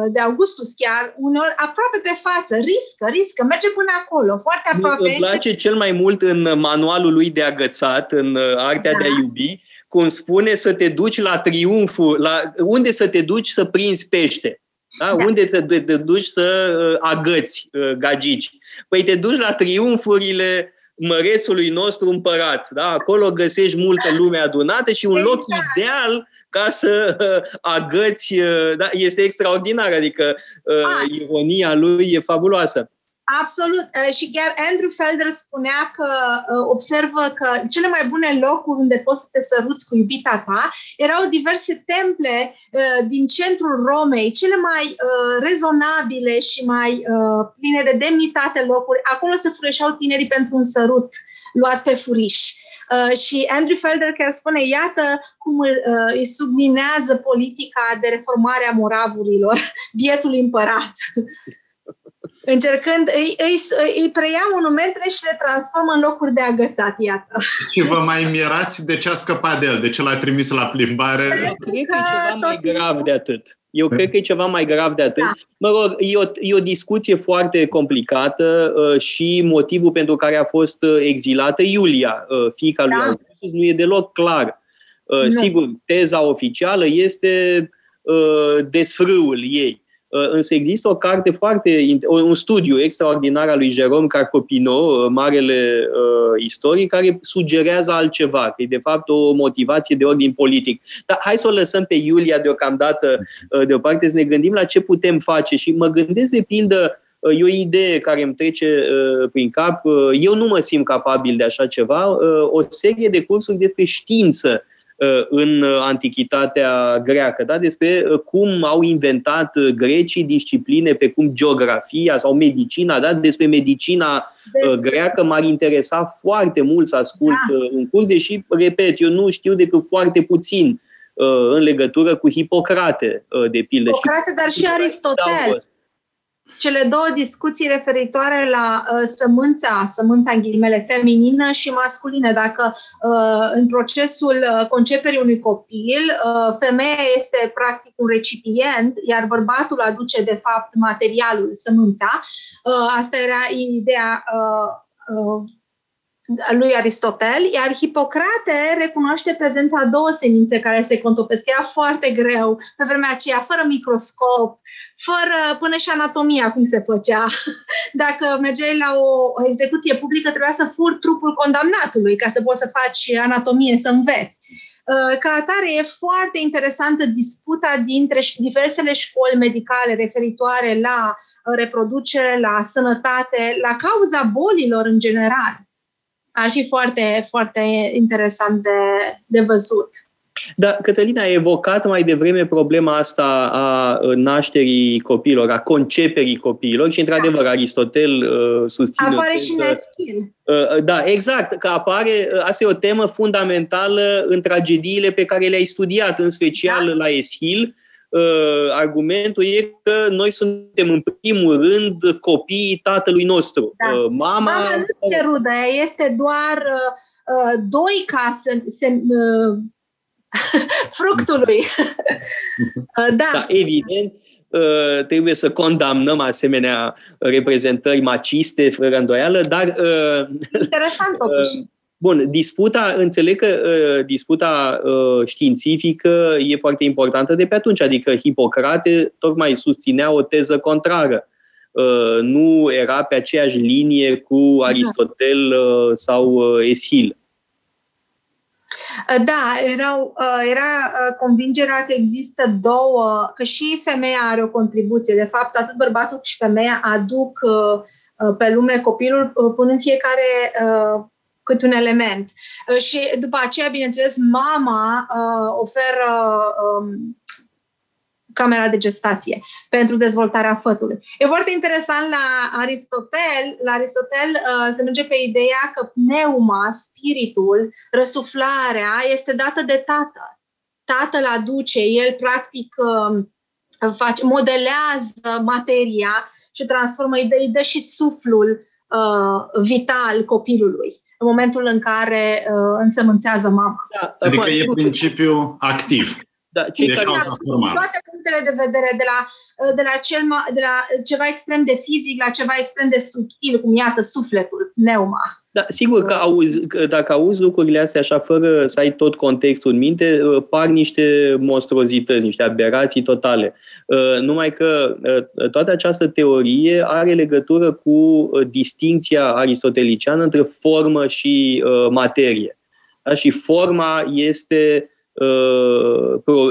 de Augustus chiar, uneori aproape pe față, riscă, riscă, merge până acolo, foarte aproape. Îmi place cel mai mult în manualul lui de agățat, în Artea da. de a iubi, cum spune să te duci la triumful, la unde să te duci să prinzi pește. Da? Da. Unde să te, te duci să agăți gagici? Păi te duci la triumfurile mărețului nostru împărat. Da? Acolo găsești multă lume adunată și un loc exact. ideal ca să uh, agăți. Uh, da? Este extraordinar, adică uh, ironia lui e fabuloasă. Absolut. Uh, și chiar Andrew Felder spunea că uh, observă că cele mai bune locuri unde poți să te săruți cu iubita ta erau diverse temple uh, din centrul Romei, cele mai rezonabile și mai pline de demnitate locuri. Acolo se fureșau tinerii pentru un sărut luat pe furiș. Uh, și Andrew Felder chiar spune, iată cum uh, îi subminează politica de reformare a moravurilor, bietul împărat. Încercând, îi, îi, îi preia monumentele și le transformă în locuri de agățat, iată. Și vă mai mirați de ce a scăpat de el, de ce l-a trimis la plimbare? Cred că e ceva mai grav de atât. Eu cred că e ceva mai grav de atât. Da. Mă rog, e o, e o discuție foarte complicată uh, și motivul pentru care a fost uh, exilată Iulia, uh, fiica lui da. Augustus, nu e deloc clar. Uh, sigur, teza oficială este uh, desfrâul ei. Uh, însă există o carte foarte, un studiu extraordinar al lui Jerome Carcopino, uh, marele uh, istoric, care sugerează altceva, că e de fapt o motivație de ordin politic. Dar hai să o lăsăm pe Iulia deocamdată uh, deoparte, să ne gândim la ce putem face și mă gândesc de pildă E o idee care îmi trece uh, prin cap. Eu nu mă simt capabil de așa ceva. Uh, o serie de cursuri despre știință Uh, în antichitatea greacă, da? despre uh, cum au inventat uh, grecii discipline pe cum geografia sau medicina, da? despre medicina despre... greacă m-ar interesa foarte mult să ascult da. un curs, deși, repet, eu nu știu decât foarte puțin în legătură cu Hipocrate, de pildă. Hipocrate, dar și Aristotel cele două discuții referitoare la uh, sămânța, sămânța în ghilimele feminină și masculină. Dacă uh, în procesul uh, conceperii unui copil, uh, femeia este practic un recipient, iar bărbatul aduce de fapt materialul, sămânța, uh, asta era ideea uh, uh, lui Aristotel, iar Hipocrate recunoaște prezența a două semințe care se contopesc. Era foarte greu pe vremea aceea, fără microscop, fără până și anatomia cum se făcea. Dacă mergeai la o, o execuție publică, trebuia să furi trupul condamnatului ca să poți să faci anatomie, să înveți. Uh, ca atare, e foarte interesantă disputa dintre diversele școli medicale referitoare la reproducere, la sănătate, la cauza bolilor în general. Ar fi foarte, foarte interesant de, de văzut. Da, Cătălina a evocat mai devreme problema asta a nașterii copiilor, a conceperii copiilor și, într-adevăr, da. Aristotel uh, susține... Apare și în Eschil. Uh, da, exact, că apare, uh, asta e o temă fundamentală în tragediile pe care le-ai studiat, în special da. la Eschil. Uh, argumentul e că noi suntem în primul rând copiii tatălui nostru. Da. Uh, mama... Mama nu este rudă, este doar uh, uh doi ca să, să uh, fructului. Uh, da. da, evident, uh, trebuie să condamnăm asemenea reprezentări maciste, fără îndoială, dar... Uh, Interesant, totuși. Bun, disputa, înțeleg că uh, disputa uh, științifică e foarte importantă de pe atunci, adică Hipocrate tocmai susținea o teză contrară. Uh, nu era pe aceeași linie cu Aristotel uh, sau uh, Eschil. Uh, da, erau, uh, era uh, convingerea că există două, că și femeia are o contribuție. De fapt, atât bărbatul cât și femeia aduc pe lume copilul, punând fiecare cât un element. Și după aceea, bineînțeles, mama oferă um, camera de gestație pentru dezvoltarea fătului. E foarte interesant la Aristotel, la Aristotel uh, se merge pe ideea că pneuma, spiritul, răsuflarea este dată de tatăl. Tatăl aduce, el practic uh, face, modelează materia și transformă, îi dă, îi dă și suflul uh, vital copilului în momentul în care uh, însămânțează mama. Da, adică e principiul activ. Da, cei care toate punctele de vedere, de la, de, la cel, de la ceva extrem de fizic la ceva extrem de subtil, cum iată sufletul, pneuma. Da, sigur că, auzi, că dacă auzi lucrurile astea așa fără să ai tot contextul în minte, uh, par niște monstruozități, niște aberații totale. Uh, numai că uh, toată această teorie are legătură cu distinția aristoteliciană între formă și materie. Da? Și forma este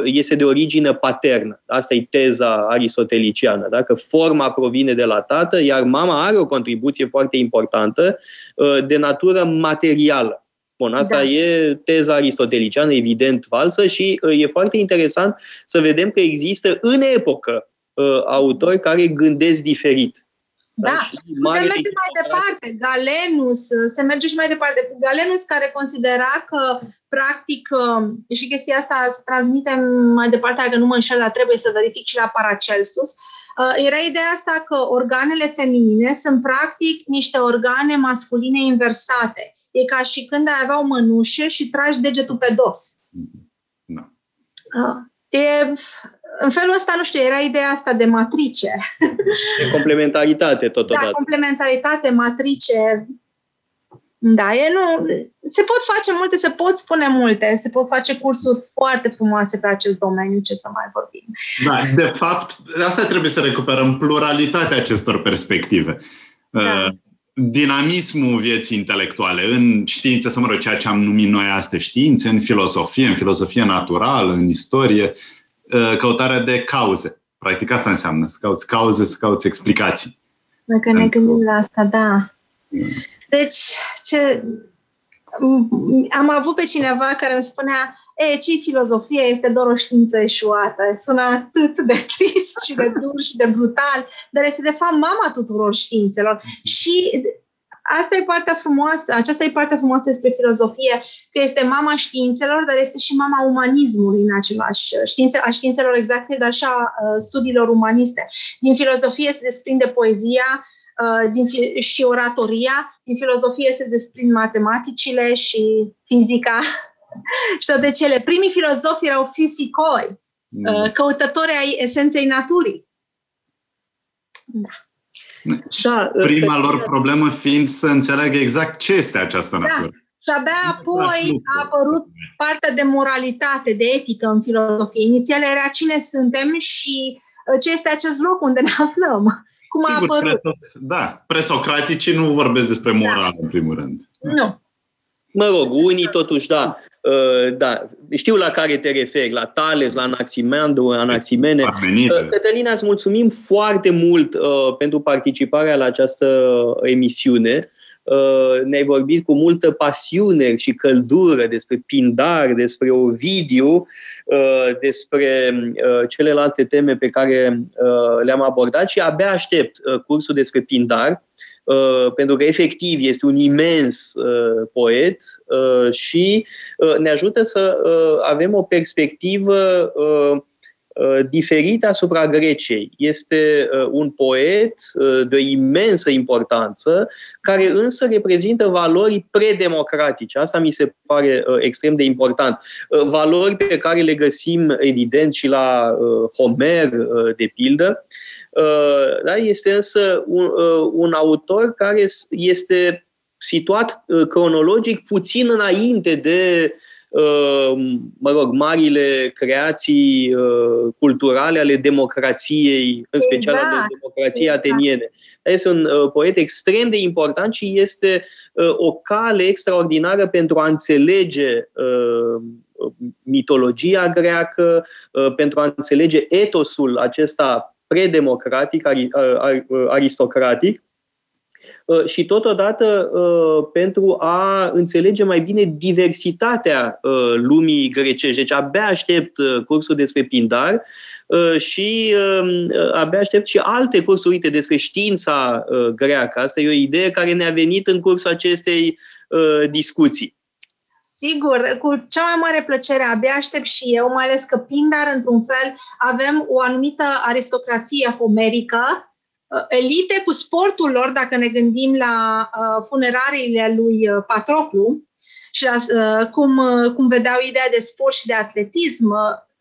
este de origine paternă. Asta e teza aristoteliciană, da? că forma provine de la tată, iar mama are o contribuție foarte importantă de natură materială. Bun, asta da. e teza aristoteliciană, evident falsă și e foarte interesant să vedem că există în epocă autori care gândesc diferit. Da, putem merge mai departe. Galenus, se merge și mai departe. Galenus care considera că, practic, um, și chestia asta se transmite mai departe, că nu mă înșel, dar trebuie să verific și la Paracelsus, uh, era ideea asta că organele feminine sunt, practic, niște organe masculine inversate. E ca și când ai avea o mănușă și tragi degetul pe dos. Da. Uh, e, în felul ăsta, nu știu, era ideea asta de matrice. De complementaritate, totodată. Da, complementaritate, matrice. Da, e nu... Se pot face multe, se pot spune multe, se pot face cursuri foarte frumoase pe acest domeniu, ce să mai vorbim. Da, de fapt, asta trebuie să recuperăm pluralitatea acestor perspective. Da. Uh, dinamismul vieții intelectuale în științe, să mă rog, ceea ce am numit noi astăzi științe, în filosofie, în filosofie naturală, în istorie, Uh, căutarea de cauze. Practic asta înseamnă, să cauți cauze, să cauți explicații. Dacă ne gândim la asta, da. Deci, ce... am avut pe cineva care îmi spunea e, ce filozofie este doar o știință eșuată. Sună atât de trist și de dur și de brutal, dar este de fapt mama tuturor științelor. Și asta e partea frumoasă, aceasta e partea frumoasă despre filozofie, că este mama științelor, dar este și mama umanismului în același științe, a științelor exacte, dar și a uh, studiilor umaniste. Din filozofie se desprinde poezia, uh, din fi- și oratoria, din filozofie se desprind matematicile și fizica și toate cele. Primii filozofi erau fisicoi, mm. uh, căutători ai esenței naturii. Da. Da, Prima lor problemă fiind să înțeleagă exact ce este această da. natură. Da. Și abia apoi a apărut partea de moralitate, de etică în filozofie. Inițial era cine suntem și uh, ce este acest loc unde ne aflăm. Cum Sigur, a apărut. Pre- da, presocraticii nu vorbesc despre moral, da. în primul rând. Nu. Mă rog, unii totuși, da, uh, da, știu la care te referi, la Tales, la Anaximandu, Anaximene. Uh, Cătălina, îți mulțumim foarte mult uh, pentru participarea la această emisiune. Uh, ne-ai vorbit cu multă pasiune și căldură despre Pindar, despre Ovidiu, uh, despre uh, celelalte teme pe care le-am abordat și abia aștept cursul despre Pindar Uh, pentru că efectiv este un imens uh, poet uh, și ne ajută să avem o perspectivă diferită asupra Greciei. Este un poet de o imensă importanță, care însă reprezintă valori predemocratice. Asta mi se pare extrem de important. Valori pe care le găsim, evident, și la Homer, de pildă, Uh, da? Este însă un, uh, un autor care este situat uh, cronologic puțin înainte de mă rog, marile creații culturale ale democrației, în special exact. ale democrației exact. ateniene. Este un poet extrem de important și este o cale extraordinară pentru a înțelege mitologia greacă, pentru a înțelege etosul acesta predemocratic, aristocratic, uh, și totodată uh, pentru a înțelege mai bine diversitatea uh, lumii grecești. Deci abia aștept cursul despre Pindar și um, abia aștept și alte cursuri uite, despre știința greacă. Asta e o idee care ne-a venit în cursul acestei discuții. Sigur, cu cea mai mare plăcere, abia aștept și eu, mai ales că Pindar, într-un fel, avem o anumită aristocrație homerică, uh, elite cu sportul lor, dacă ne gândim la uh, funerariile lui uh, Patroclu și la, cum, cum vedeau ideea de sport și de atletism,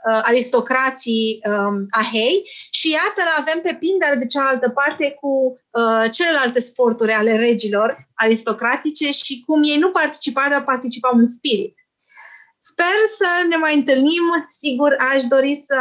uh, aristocrații um, ahei și iată l avem pe Pindar de cealaltă parte cu uh, celelalte sporturi ale regilor aristocratice și cum ei nu participau, dar participau în spirit. Sper să ne mai întâlnim. Sigur, aș dori să,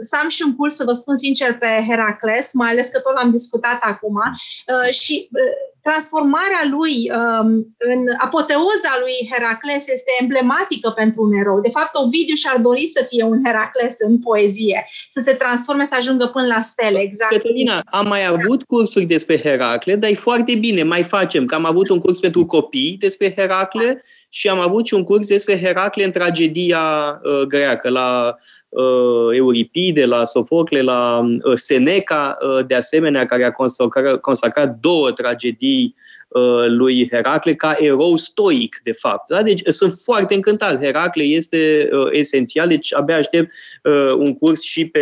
să am și un curs, să vă spun sincer, pe Heracles, mai ales că tot am discutat acum. Uh, și uh, transformarea lui um, în apoteoza lui Heracles este emblematică pentru un erou. De fapt, Ovidiu și-ar dori să fie un Heracles în poezie, să se transforme, să ajungă până la stele. Exact. Cătălina, am mai avut cursuri despre Heracle, dar e foarte bine, mai facem, că am avut un curs pentru copii despre Heracle și am avut și un curs despre Heracle în tragedia uh, greacă, la uh, Euripide, la Sofocle, la uh, Seneca, uh, de asemenea, care a consacrat, consacrat două tragedii uh, lui Heracle ca erou stoic, de fapt. Da? Deci sunt foarte încântat. Heracle este uh, esențial, deci abia aștept uh, un curs și pe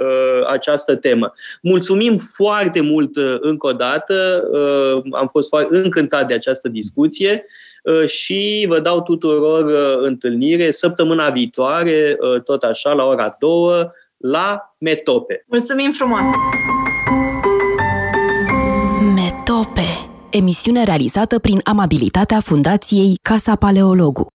uh, această temă. Mulțumim foarte mult uh, încă o dată. Uh, am fost foarte încântat de această discuție. Uh, și vă dau tuturor uh, întâlnire săptămâna viitoare, uh, tot așa, la ora 2, la Metope. Mulțumim frumos! Metope, emisiune realizată prin amabilitatea Fundației Casa Paleologu.